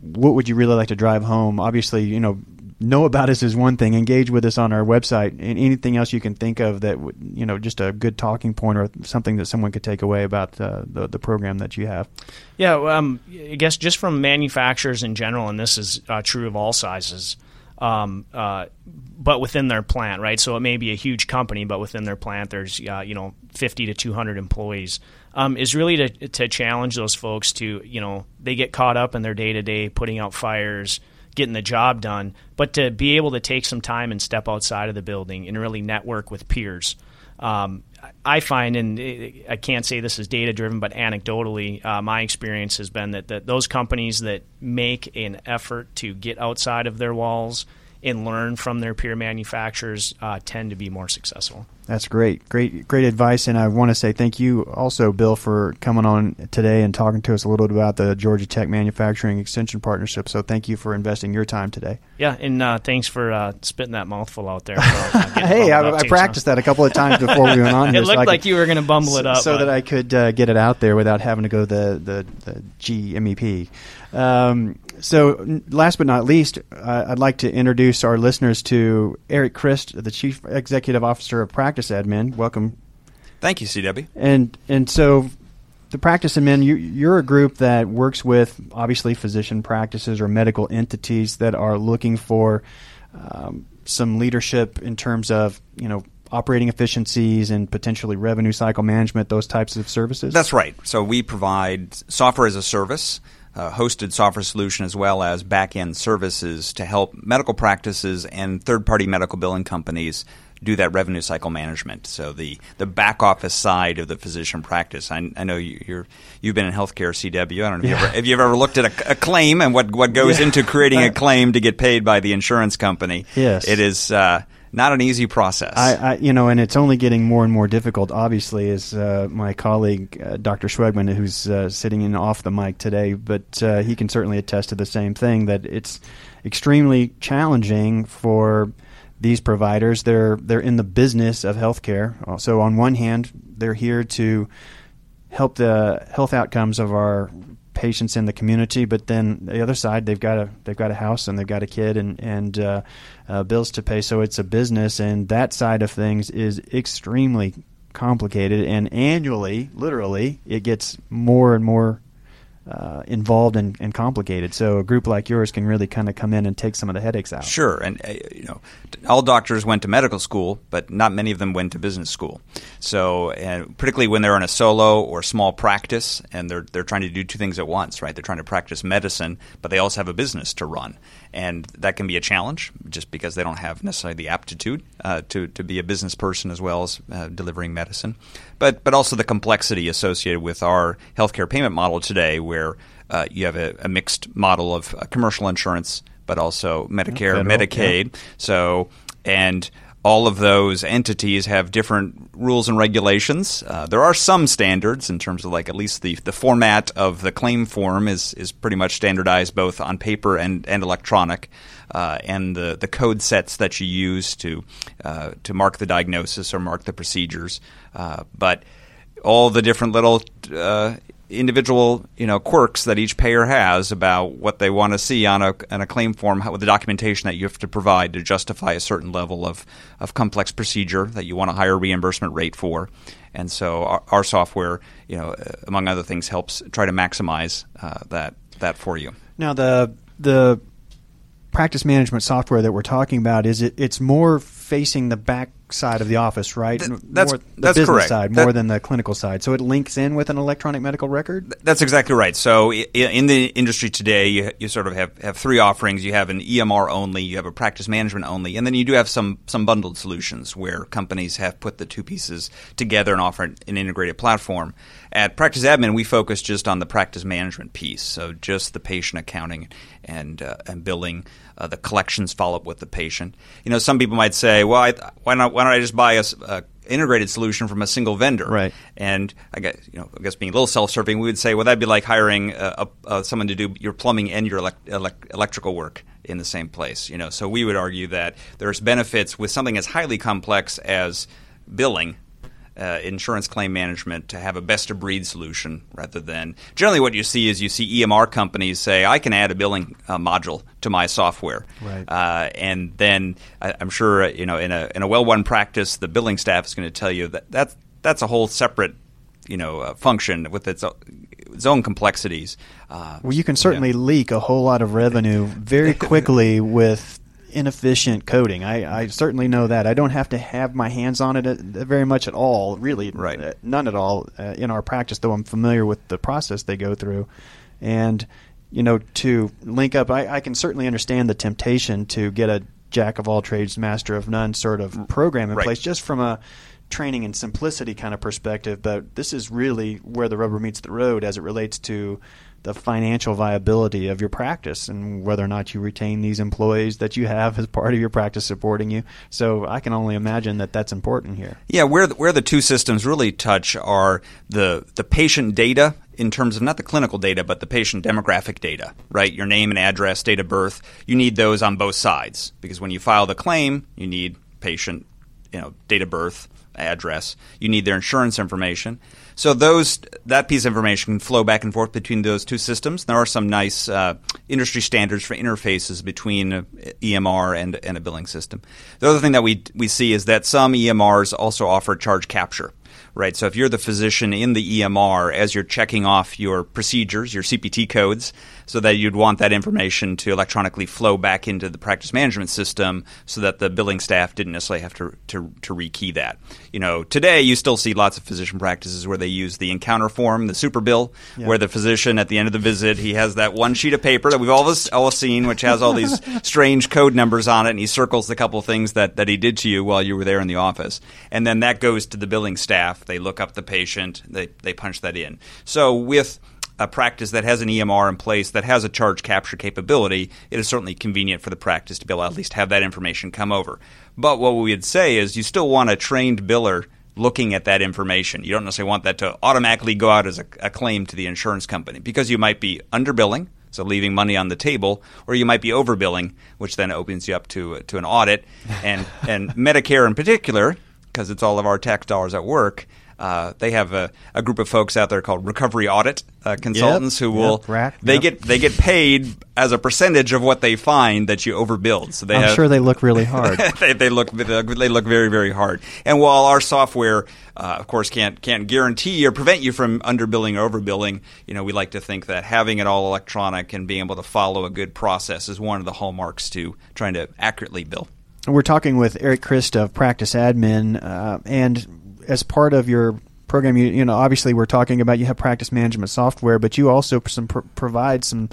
what would you really like to drive home? Obviously you know know about us is one thing. Engage with us on our website. And anything else you can think of that would you know just a good talking point or something that someone could take away about the the program that you have. Yeah um, I guess just from manufacturers in general and this is uh, true of all sizes um, uh, but within their plant, right? So it may be a huge company, but within their plant, there's uh, you know 50 to 200 employees. Um, is really to to challenge those folks to you know they get caught up in their day to day putting out fires, getting the job done, but to be able to take some time and step outside of the building and really network with peers. Um, I find, and I can't say this is data driven, but anecdotally, uh, my experience has been that, that those companies that make an effort to get outside of their walls and learn from their peer manufacturers uh, tend to be more successful. That's great, great, great advice. And I want to say thank you also, Bill, for coming on today and talking to us a little bit about the Georgia Tech Manufacturing Extension Partnership. So thank you for investing your time today. Yeah, and uh, thanks for uh, spitting that mouthful out there. [laughs] hey, I, I practiced that a couple of times before we went on. [laughs] Here, it looked so like could, you were going to bumble it up, so, so that I could uh, get it out there without having to go the the, the GMEP. Um, so, last but not least, uh, I'd like to introduce our listeners to Eric Christ, the Chief Executive Officer of Practice Admin. Welcome. Thank you, CW. And and so, the Practice Admin, you, you're a group that works with obviously physician practices or medical entities that are looking for um, some leadership in terms of you know operating efficiencies and potentially revenue cycle management, those types of services? That's right. So we provide software as a service uh, hosted software solution as well as back end services to help medical practices and third party medical billing companies do that revenue cycle management. So the, the back office side of the physician practice. I, I know you, are you've been in healthcare, CW. I don't know if, yeah. you, ever, if you've ever looked at a, a, claim and what what goes yeah. into creating a [laughs] claim to get paid by the insurance company. Yes, it is. Uh, not an easy process. I, I, you know, and it's only getting more and more difficult. Obviously, as uh, my colleague uh, Dr. Schwegman, who's uh, sitting in off the mic today, but uh, he can certainly attest to the same thing that it's extremely challenging for these providers. They're they're in the business of healthcare. So on one hand, they're here to help the health outcomes of our patients in the community, but then the other side, they've got a they've got a house and they've got a kid and and uh, uh, bills to pay. So it's a business, and that side of things is extremely complicated. And annually, literally, it gets more and more uh, involved and, and, complicated. So a group like yours can really kind of come in and take some of the headaches out. Sure, and uh, you know, all doctors went to medical school, but not many of them went to business school. So, and particularly when they're in a solo or small practice, and they're they're trying to do two things at once, right? They're trying to practice medicine, but they also have a business to run, and that can be a challenge just because they don't have necessarily the aptitude uh, to to be a business person as well as uh, delivering medicine, but but also the complexity associated with our healthcare payment model today where uh, you have a, a, mixed model of uh, commercial insurance, but also Medicare, Federal, Medicaid. Yeah. So, and all of those entities have different rules and regulations. Uh, there are some standards in terms of like at least the, the format of the claim form is is pretty much standardized both on paper and, and electronic, uh, and the, the code sets that you use to uh, to mark the diagnosis or mark the procedures. Uh, but all the different little uh, individual you know quirks that each payer has about what they want to see on a, on a claim form with the documentation that you have to provide to justify a certain level of, of complex procedure that you want a higher reimbursement rate for. And so our, our software you know among other things helps try to maximize uh, that that for you. Now the the practice management software that we're talking about is it it's more facing the back side of the office, right? Th- that's more, the that's business correct. side that, more than the clinical side. So it links in with an electronic medical record. That's exactly right. So in the industry today, you, you sort of have, have three offerings. You have an EMR only, you have a practice management only, and then you do have some some bundled solutions where companies have put the two pieces together and offer an integrated platform. At Practice Admin, we focus just on the practice management piece, so just the patient accounting and uh, and billing, uh, the collections follow up with the patient. You know, some people might say, "Well, I, why not? Why don't I just buy a, a integrated solution from a single vendor?" Right. And I guess you know, I guess being a little self-serving, we would say, "Well, that'd be like hiring a, a, someone to do your plumbing and your elect, elect, electrical work." in the same place, you know. So we would argue that there's benefits with something as highly complex as billing uh, insurance claim management to have a best of breed solution rather than generally what you see is you see EMR companies say I can add a billing uh, module to my software, right. uh, and then I, am sure you know in a in a well run practice the billing staff is going to tell you that that's that's a whole separate you know uh, function with its its own complexities. Uh, well, you can certainly yeah. leak a whole lot of revenue very [laughs] quickly with inefficient coding. I, I, certainly know that. I don't have to have my hands on it uh, very much at all, really. Right. Uh, none at all uh, in our practice, though I'm familiar with the process they go through. And, you know, to link up, I, I can certainly understand the temptation to get a jack of all trades, master of none sort of program in right. place just from a training and simplicity kind of perspective. But this is really where the rubber meets the road as it relates to the financial viability of your practice and whether or not you retain these employees that you have as part of your practice supporting you. So I can only imagine that that's important here. Yeah, where the, where the two systems really touch are the the patient data in terms of not the clinical data but the patient demographic data, right? Your name and address, date of birth. You need those on both sides because when you file the claim, you need patient, you know, date of birth, address. You need their insurance information. So those that piece of information can flow back and forth between those two systems. There are some nice uh, industry standards for interfaces between EMR and, and a billing system. The other thing that we we see is that some EMRs also offer charge capture right? So if you're the physician in the EMR, as you're checking off your procedures, your CPT codes, so that you'd want that information to electronically flow back into the practice management system so that the billing staff didn't necessarily have to, to, to rekey that. You know, today you still see lots of physician practices where they use the encounter form, the super bill, yeah. where the physician at the end of the visit, he has that one sheet of paper that we've all, all seen, which has all these [laughs] strange code numbers on it, and he circles the couple of things that, that he did to you while you were there in the office. And then that goes to the billing staff. They look up the patient, they, they punch that in. So with a practice that has an EMR in place that has a charge capture capability, it is certainly convenient for the practice to be able to at least have that information come over. But what we would say is you still want a trained biller looking at that information. You don't necessarily want that to automatically go out as a, a claim to the insurance company because you might be underbilling, so leaving money on the table, or you might be overbilling, which then opens you up to to an audit. And and [laughs] Medicare in particular, because it's all of our tax dollars at work, Uh, they have a, a, group of folks out there called recovery audit uh, consultants yep, who will yep, RAC, they yep. get they get paid as a percentage of what they find that you overbilled. So they I'm have, sure they look really hard. [laughs] they, they, look they look very very hard. And while our software, uh, of course, can't can't guarantee or prevent you from underbilling or overbilling, you know, we like to think that having it all electronic and being able to follow a good process is one of the hallmarks to trying to accurately bill. We're talking with Eric Christ of Practice Admin, uh, and as part of your program, you, you know, obviously we're talking about you have practice management software, but you also pr- provide some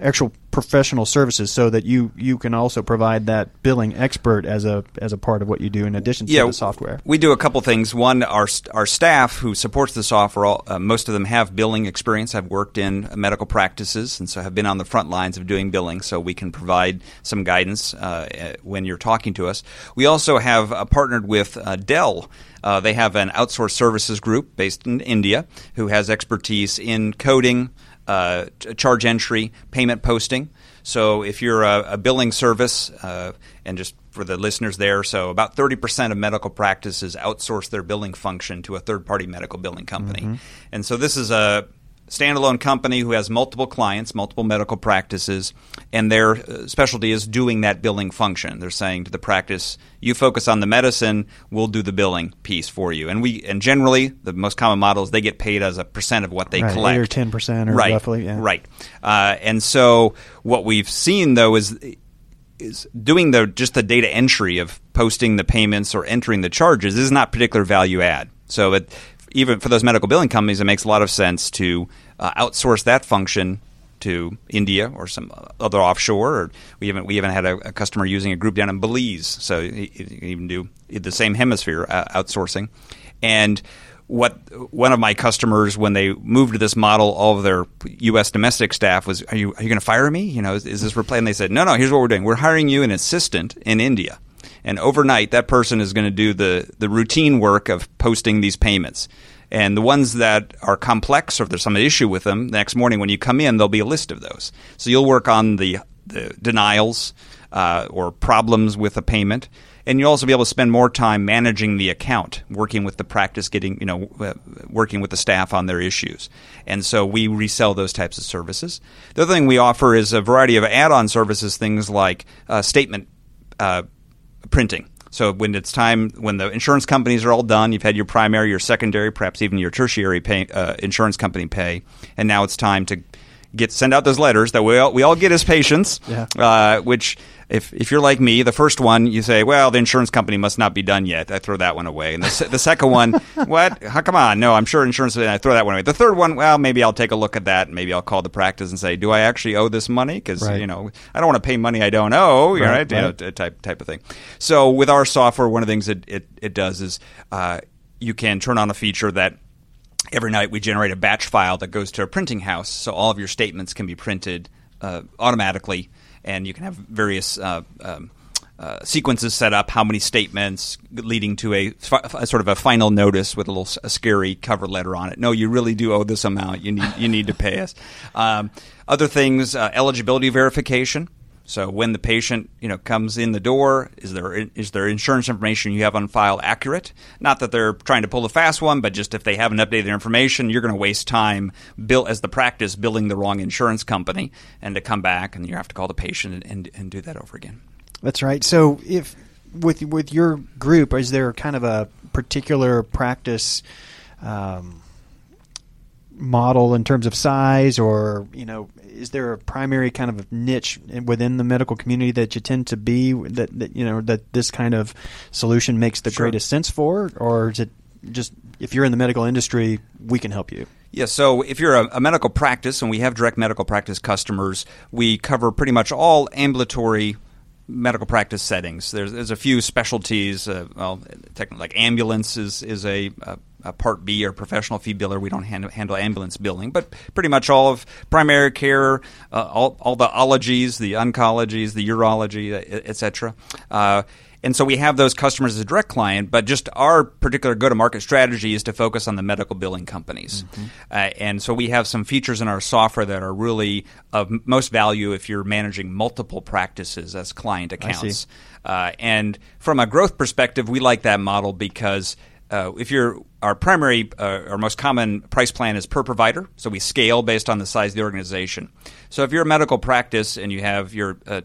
actual professional services so that you you can also provide that billing expert as a as a part of what you do in addition to yeah, the software. We do a couple things. One, our our staff who supports the software, uh, most of them have billing experience. Have worked in medical practices and so have been on the front lines of doing billing. So we can provide some guidance uh, when you're talking to us. We also have uh, partnered with uh, Dell. Uh, they have an outsourced services group based in India who has expertise in coding uh, charge entry, payment posting. So if you're a, a billing service, uh, and just for the listeners there, so about 30% of medical practices outsource their billing function to a third party medical billing company. Mm-hmm. And so this is a standalone company who has multiple clients, multiple medical practices, and their uh, specialty is doing that billing function. They're saying to the practice, "You focus on the medicine, we'll do the billing piece for you." And we and generally the most common model is they get paid as a percent of what they right, collect, eight or ten percent, or right, roughly, yeah. right. Uh, and so what we've seen though is is doing the just the data entry of posting the payments or entering the charges is not particular value add. So it, even for those medical billing companies, it makes a lot of sense to uh, outsource that function to India or some other offshore. Or we even we even had a, a customer using a group down in Belize, so you can even do the same hemisphere uh, outsourcing. And what one of my customers when they moved to this model, all of their U.S. domestic staff was, "Are you are you going to fire me? You know, is, is this replay?" And they said, "No, no. Here's what we're doing. We're hiring you an assistant in India." And overnight that person is going to do the, the routine work of posting these payments. And the ones that are complex or if there's some issue with them, the next morning when you come in, there'll be a list of those. So you'll work on the, the denials uh, or problems with a payment. And you'll also be able to spend more time managing the account, working with the practice, getting you know, uh, working with the staff on their issues. And so we resell those types of services. The other thing we offer is a variety of add-on services, things like uh, statement uh, printing. So when it's time, when the insurance companies are all done, you've had your primary, your secondary, perhaps even your tertiary pay, uh, insurance company pay, and now it's time to get send out those letters that we all, we all get as patients. Yeah. Uh, which, if if you're like me, the first one you say, well, the insurance company must not be done yet. I throw that one away. And the, the second one, [laughs] what? How come on? No, I'm sure insurance. I throw that one away. The third one, well, maybe I'll take a look at that. and Maybe I'll call the practice and say, do I actually owe this money? Because Right. you know, I don't want to pay money I don't owe. Right, Right. You know, type type of thing. So with our software, one of the things it it, it does is uh, you can turn on a feature that every night we generate a batch file that goes to a printing house, so all of your statements can be printed uh, automatically, and you can have various. Uh, um, uh, sequences set up, how many statements leading to a, a sort of a final notice with a little a scary cover letter on it. No, you really do owe this amount. You need you need to pay us. Um, other things, uh, eligibility verification. So when the patient you know comes in the door, is their is their insurance information you have on file accurate? Not that they're trying to pull a fast one, but just if they haven't updated their information, you're going to waste time bill as the practice billing the wrong insurance company, and to come back and you have to call the patient and, and, and do that over again. That's right. So if with with your group, is there kind of a particular practice um, model in terms of size, or you know, is there a primary kind of niche within the medical community that you tend to be that, that you know that this kind of solution makes the Sure. greatest sense for, or is it just if you're in the medical industry, we can help you? Yeah, so if you're a, a medical practice, and we have direct medical practice customers, we cover pretty much all ambulatory medical practice settings. There's, there's a few specialties. Uh, well, like ambulance is is a, a, a Part B or professional fee biller. We don't handle, handle ambulance billing, but pretty much all of primary care, uh, all all the ologies, the oncologies, the urology, uh, et cetera. Uh, and so we have those customers as a direct client, but just our particular go to market strategy is to focus on the medical billing companies. Uh, and so we have some features in our software that are really of most value if you're managing multiple practices as client accounts. Uh, and from a growth perspective, we like that model because uh, if you're our primary, uh, our most common price plan is per provider, so we scale based on the size of the organization. So if you're a medical practice and you have your uh,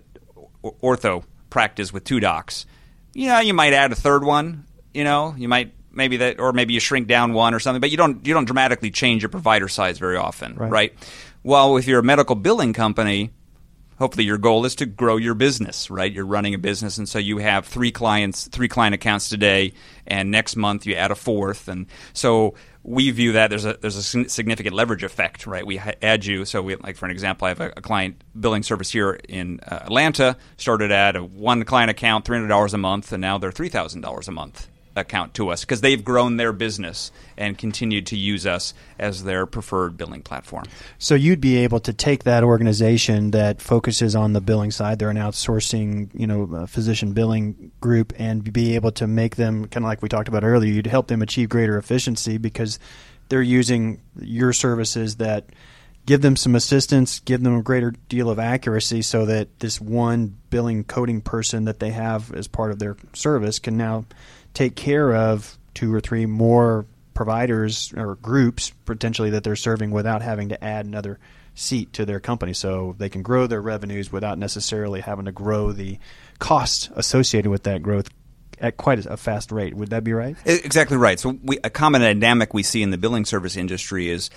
ortho practice with two docs, you know, you might add a third one. You know, you might maybe that, or maybe you shrink down one or something, but you don't you don't dramatically change your provider size very often, Right. right? While if you're a medical billing company, hopefully your goal is to grow your business, right? You're running a business, and so you have three clients, three client accounts today, and next month you add a fourth, and so we view that there's a there's a significant leverage effect, right? We add you, so we like for an example, I have a, a client billing service here in uh, Atlanta, started at a one client account, three hundred dollars a month, and now they're three thousand dollars a month account to us because they've grown their business and continued to use us as their preferred billing platform. So you'd be able to take that organization that focuses on the billing side, they're an outsourcing, you know, uh, physician billing group, and be able to make them kind of like we talked about earlier. You'd help them achieve greater efficiency because they're using your services that give them some assistance, give them a greater deal of accuracy, so that this one billing coding person that they have as part of their service can now take care of two or three more providers or groups potentially that they're serving without having to add another seat to their company so they can grow their revenues without necessarily having to grow the costs associated with that growth at quite a fast rate would that be right Exactly right. So, we, a common dynamic we see in the billing service industry is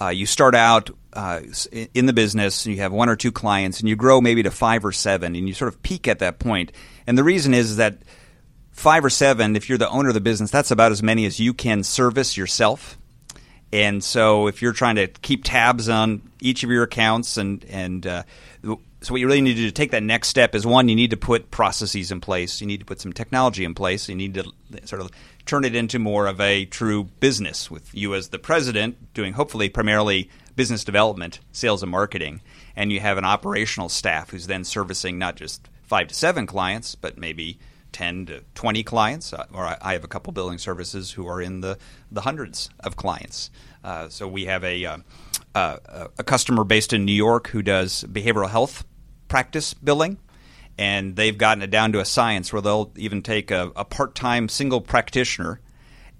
uh, you start out uh, in the business, and you have one or two clients, and you grow maybe to five or seven, and you sort of peak at that point. And the reason is that five or seven, if you're the owner of the business, that's about as many as you can service yourself. And so, if you're trying to keep tabs on each of your accounts, and and uh, so what you really need to do to take that next step is one, you need to put processes in place. You need to put some technology in place. You need to sort of turn it into more of a true business with you as the president doing hopefully primarily business development, sales, and marketing, and you have an operational staff who's then servicing not just five to seven clients, but maybe 10 to 20 clients, uh, or I have a couple billing services who are in the, the hundreds of clients. Uh, so we have a, uh, uh, a customer based in New York who does behavioral health practice billing, and they've gotten it down to a science where they'll even take a, a part time single practitioner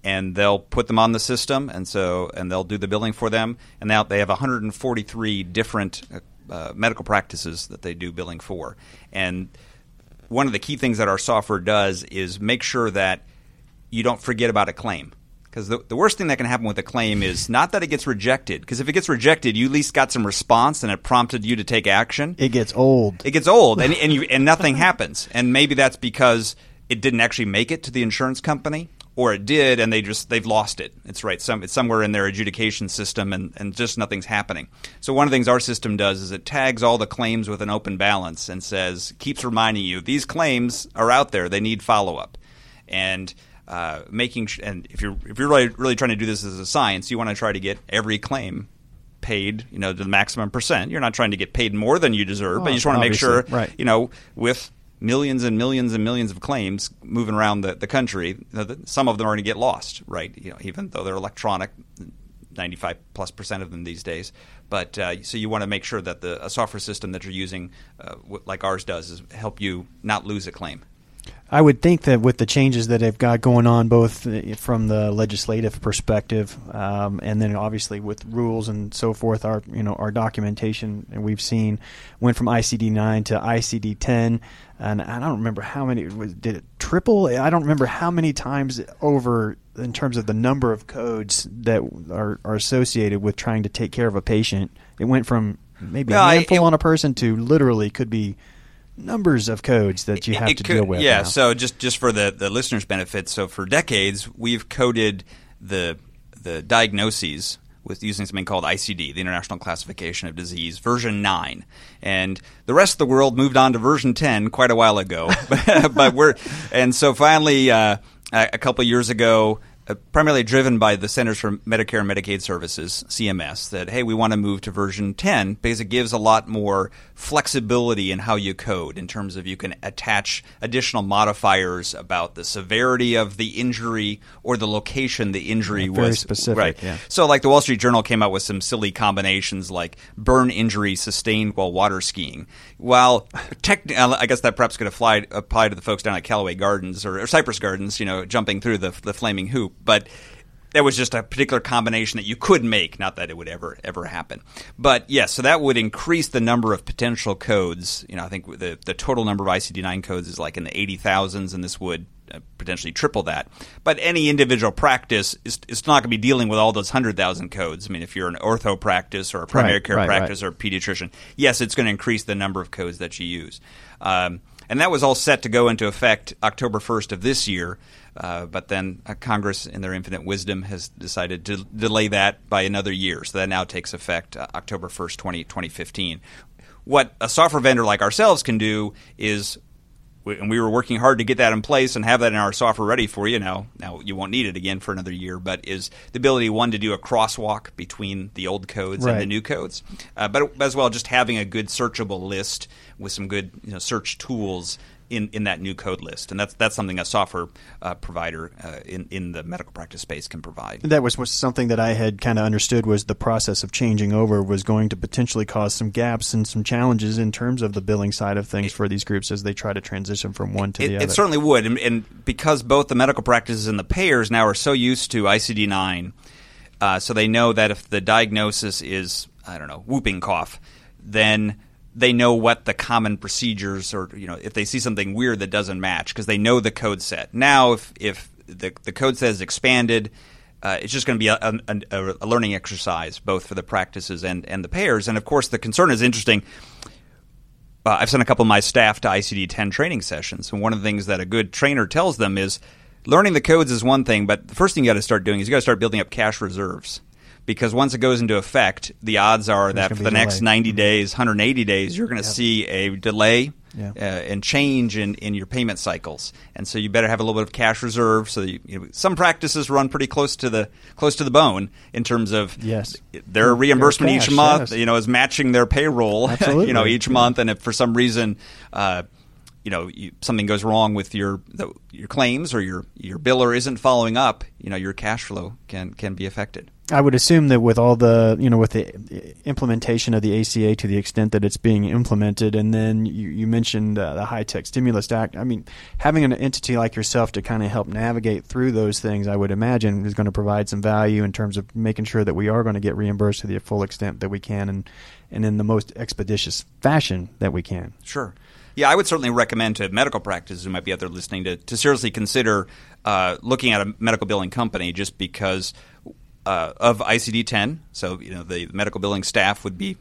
and they'll put them on the system, and so and they'll do the billing for them. And now they have 143 different uh, uh, medical practices that they do billing for, and one of the key things that our software does is make sure that you don't forget about a claim. Because the, the worst thing that can happen with a claim is not that it gets rejected. Because if it gets rejected, you at least got some response and it prompted you to take action. it gets old It gets old, and and, you, and nothing [laughs] happens. And maybe that's because it didn't actually make it to the insurance company, or it did, and they just they've lost it. It's right, some it's somewhere in their adjudication system, and and just nothing's happening. So one of the things our system does is it tags all the claims with an open balance and says keeps reminding you these claims are out there. They need follow up, and. Uh, making sh- and if you're if you're really really trying to do this as a science, you want to try to get every claim paid, you know, to the maximum percent. You're not trying to get paid more than you deserve, but Oh, you just want to make sure, right. you know, with millions and millions and millions of claims moving around the, the country, some of them are going to get lost, right? You know, even though they're electronic, 95 plus percent of them these days. But uh, so you want to make sure that the software system that you're using, uh, like ours does, is help you not lose a claim. I would think that with the changes that they've got going on, both uh, from the legislative perspective, um, and then obviously with rules and so forth, our you know our documentation and we've seen went from ICD nine to ICD ten, and I don't remember how many was, did it triple. I don't remember how many times over in terms of the number of codes that are, are associated with trying to take care of a patient. It went from maybe No, a I- handful it- on a person to literally could be numbers of codes that you have it to could- deal with. Yeah. now. So just just for the the listeners' benefit, so for decades we've coded the the diagnoses with using something called ICD, the International Classification of Disease, version nine, and the rest of the world moved on to version ten quite a while ago. [laughs] but, we're and so finally uh, a couple years ago. Uh, primarily driven by the Centers for Medicare and Medicaid Services, CMS, that hey, we want to move to version 10 because it gives a lot more flexibility in how you code in terms of you can attach additional modifiers about the severity of the injury or the location the injury Yeah, very was. specific, Right. yeah. So, like the Wall Street Journal came out with some silly combinations like burn injury sustained while water skiing. While tech, I guess that perhaps could apply, apply to the folks down at Callaway Gardens or, or Cypress Gardens, you know, jumping through the, the flaming hoop. But that was just a particular combination that you could make, not that it would ever ever happen. But yes, so that would increase the number of potential codes. You know, I think the the total number of ICD-9 codes is like in the eighty thousands, and this would uh, potentially triple that. But any individual practice is, is not going to be dealing with all those hundred thousand codes. I mean, if you're an ortho practice or a primary Right, care right, practice or a pediatrician, yes, it's going to increase the number of codes that you use. Um, and that was all set to go into effect October 1st of this year. Uh, but then uh, Congress, in their infinite wisdom, has decided to delay that by another year. So that now takes effect uh, October 1st, 20, 2015. What a software vendor like ourselves can do is and we were working hard to get that in place and have that in our software ready for you. Now, now you won't need it again for another year, but is the ability one to do a crosswalk between the old codes and the new codes, uh, but as well just having a good searchable list with some good you know, search tools in, in that new code list, and that's that's something a software uh, provider uh, in in the medical practice space can provide. That was, was something that I had kind of understood was the process of changing over was going to potentially cause some gaps and some challenges in terms of the billing side of things for these groups as they try to transition from one to It, the other. it certainly would, and, and because both the medical practices and the payers now are so used to ICD nine, uh, so they know that if the diagnosis is I don't know whooping cough, then they know what the common procedures or you know if they see something weird that doesn't match because they know the code set. Now, if if the the code set is expanded. Uh, it's just going to be a, a, a learning exercise, both for the practices and, and the payers. And of course, the concern is interesting uh, I've sent a couple of my staff to ICD 10 training sessions. And one of the things that a good trainer tells them is learning the codes is one thing, but the first thing you got to start doing is you got to start building up cash reserves. Because once it goes into effect, the odds are that for the next delay. 90 days, 180 days, you're going to see a delay Yeah. uh, and change in, in your payment cycles. And so you better have a little bit of cash reserve. So that you, you know, some practices run pretty close to the close to the bone in terms of Yes. their reimbursement cash, each month. yes. You know, is matching their payroll. [laughs] You know, each month, and if for some reason, uh, you know, you, something goes wrong with your the, your claims or your your biller isn't following up, you know, your cash flow can can be affected. I would assume that with all the, you know, with the implementation of the ACA to the extent that it's being implemented, and then you, you mentioned uh, the HITECH Stimulus Act. I mean, having an entity like yourself to kind of help navigate through those things, I would imagine, is going to provide some value in terms of making sure that we are going to get reimbursed to the full extent that we can, and and in the most expeditious fashion that we can. Sure. Yeah, I would certainly recommend to medical practices who might be out there listening to, to seriously consider uh, looking at a medical billing company just because uh, of ICD 10. So, you know, the medical billing staff would be,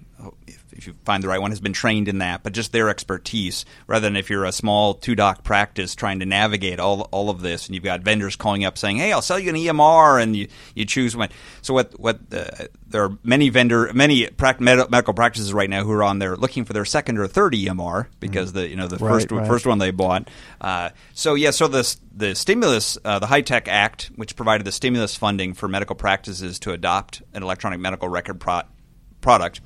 if, you find the right one, has been trained in that, but just their expertise rather than if you're a small two doc practice trying to navigate all, all of this and you've got vendors calling up saying, hey, I'll sell you an EMR and you, you choose one. So, what, what uh, there are many vendor, many medical practices right now who are on there looking for their second or third EMR because the, you know, the Right, first, right. first one they bought. Uh, so yeah, so the the stimulus, uh, the HITECH Act, which provided the stimulus funding for medical practices to adopt an electronic medical record pro- product,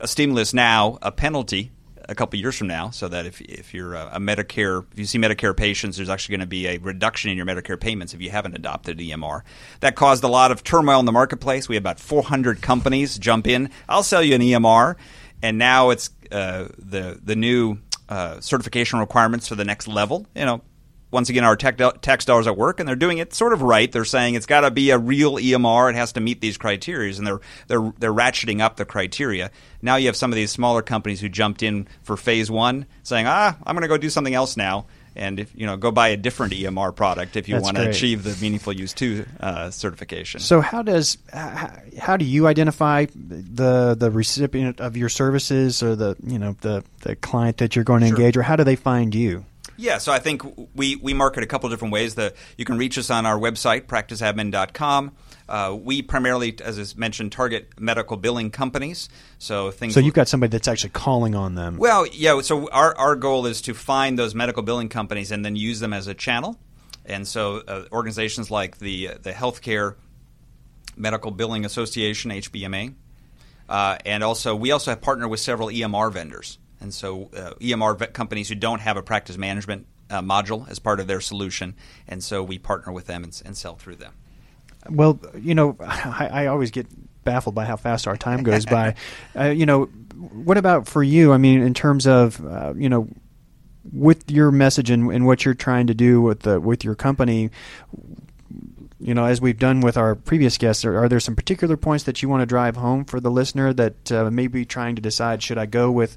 a stimulus now, a penalty a couple years from now, so that if if you're a, a Medicare, if you see Medicare patients, there's actually going to be a reduction in your Medicare payments if you haven't adopted EMR. That caused a lot of turmoil in the marketplace. We had about 400 companies jump in. I'll sell you an EMR, and now it's uh, the the new uh, certification requirements for the next level. You know, once again, our tech tax dollars at work, and they're doing it sort of right. They're saying it's got to be a real EMR. It has to meet these criteria, and they're they're they're ratcheting up the criteria. Now you have some of these smaller companies who jumped in for phase one, saying, "Ah, I'm going to go do something else now." And if you know, go buy a different EMR product if you That's want to great. achieve the meaningful use two uh, certification. So how does how, how do you identify the the recipient of your services or the you know the the client that you're going to Sure. engage, or how do they find you? Yeah, so I think we, we market a couple different ways. The, you can reach us on our website, practiceadmin.com. Uh, we primarily, as is mentioned, target medical billing companies. So things. So you've got somebody that's actually calling on them. Well, yeah. So our, our goal is to find those medical billing companies and then use them as a channel. And so uh, organizations like the the Healthcare Medical Billing Association (HBMA), uh, and also we also have partnered with several EMR vendors. And so uh, EMR vet companies who don't have a practice management uh, module as part of their solution, and so we partner with them and, and sell through them. Well, you know, [laughs] I, I always get baffled by how fast our time goes by. [laughs] Uh, you know, what about for you? I mean, in terms of uh, you know, with your message and, and what you're trying to do with the with your company, you know, as we've done with our previous guests, are, are there some particular points that you want to drive home for the listener that uh, may be trying to decide should I go with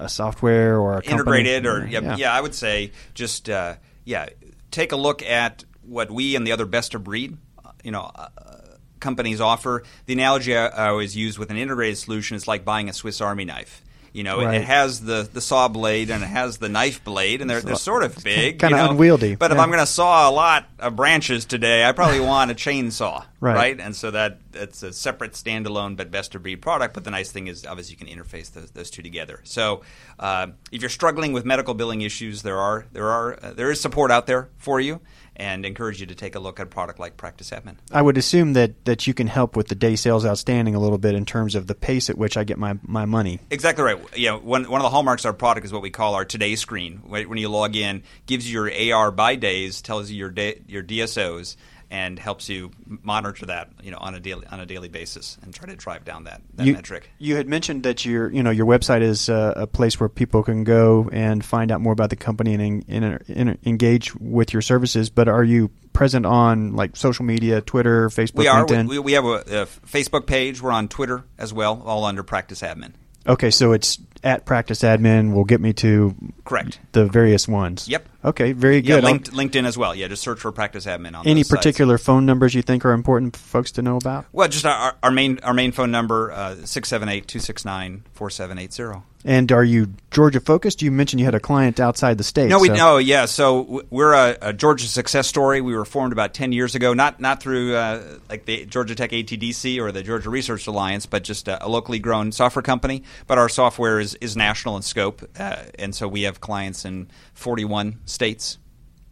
a software or a integrated or yeah, yeah. yeah, I would say just uh, yeah, take a look at what we and the other best of breed, you know. Uh, companies offer the analogy I, I always use with an integrated solution is like buying a Swiss Army knife you know, right. it, it, has the, the saw blade and it has the knife blade, and they're, they're sort of [laughs] big, kind of know? unwieldy. But yeah. if I'm going to saw a lot of branches today, I probably [laughs] want a chainsaw, right. right? And so that it's a separate standalone but best of breed product. But the nice thing is, obviously, you can interface those, those two together. So uh, if you're struggling with medical billing issues, there are there are uh, there is support out there for you and encourage you to take a look at a product like Practice Admin. I would assume that, that you can help with the day sales outstanding a little bit in terms of the pace at which I get my, my money. Exactly right. Yeah, one, one of the hallmarks of our product is what we call our today screen. When you log in, gives you your AR by days, tells you your day, your DSOs, and helps you monitor that you know on a daily on a daily basis and try to drive down that, that you, metric. You had mentioned that your you know your website is uh, a place where people can go and find out more about the company and, and, and engage with your services. But are you present on like social media, Twitter, Facebook, we are. LinkedIn? We, we have a, a Facebook page. We're on Twitter as well, all under Practice Admin. Okay, so it's at practice admin will get me to correct the various ones. Yep. Okay, very good. Yeah, linked, LinkedIn as well. Yeah, just search for practice admin on any particular sites. phone numbers you think are important for folks to know about. Well, just our, our main our main phone number uh, six seven eight two six nine four seven eight zero. And are you Georgia focused? You mentioned you had a client outside the state. No, we so. no, yeah. So we're a, a, Georgia success story. We were formed about ten years ago, not not through uh, like the Georgia Tech ATDC or the Georgia Research Alliance, but just a, a locally grown software company. But our software is is national in scope, uh, and so we have clients in forty one states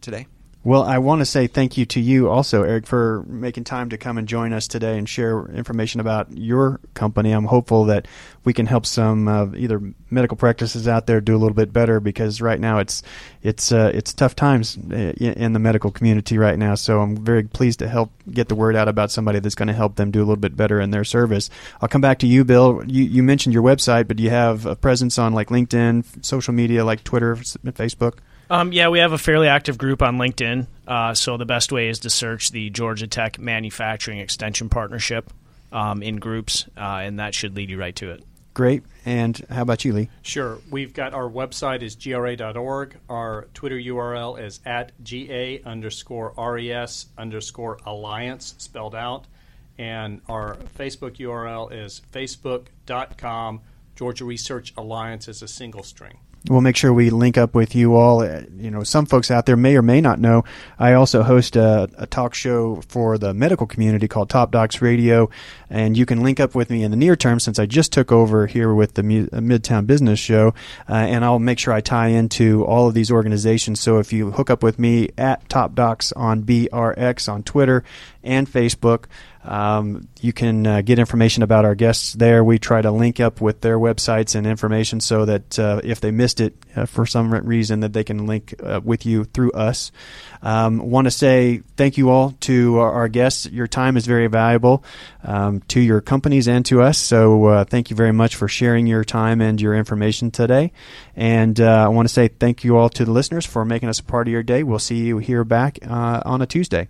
today. Well, I want to say thank you to you also, Eric, for making time to come and join us today and share information about your company. I'm hopeful that we can help some uh, either medical practices out there do a little bit better because right now it's it's uh, it's tough times uh, in the medical community right now. So I'm very pleased to help get the word out about somebody that's going to help them do a little bit better in their service. I'll come back to you, Bill. You, you mentioned your website, but do you have a presence on like LinkedIn, social media like Twitter, Facebook? Um, yeah, we have a fairly active group on LinkedIn. Uh, so the best way is to search the Georgia Tech Manufacturing Extension Partnership um, in groups, uh, and that should lead you right to it. Great. And how about you, Lee? Sure. We've got our website is gra.org. Our Twitter URL is at ga underscore res underscore alliance spelled out. And our Facebook URL is facebook.com. Georgia Research Alliance is a single string. We'll make sure we link up with you all. Uh, you know, some folks out there may or may not know. I also host a, a, talk show for the medical community called Top Docs Radio, and you can link up with me in the near term since I just took over here with the uh, Midtown Business Show, uh, and I'll make sure I tie into all of these organizations. So if you hook up with me at Top Docs on BRX on Twitter and Facebook. Um, you can uh, get information about our guests there. We try to link up with their websites and information so that uh, if they missed it uh, for some reason, that they can link uh, with you through us. Um, Want to say thank you all to our, our guests. Your time is very valuable um, to your companies and to us. So uh, thank you very much for sharing your time and your information today. And uh, I want to say thank you all to the listeners for making us a part of your day. We'll see you here back on a Tuesday.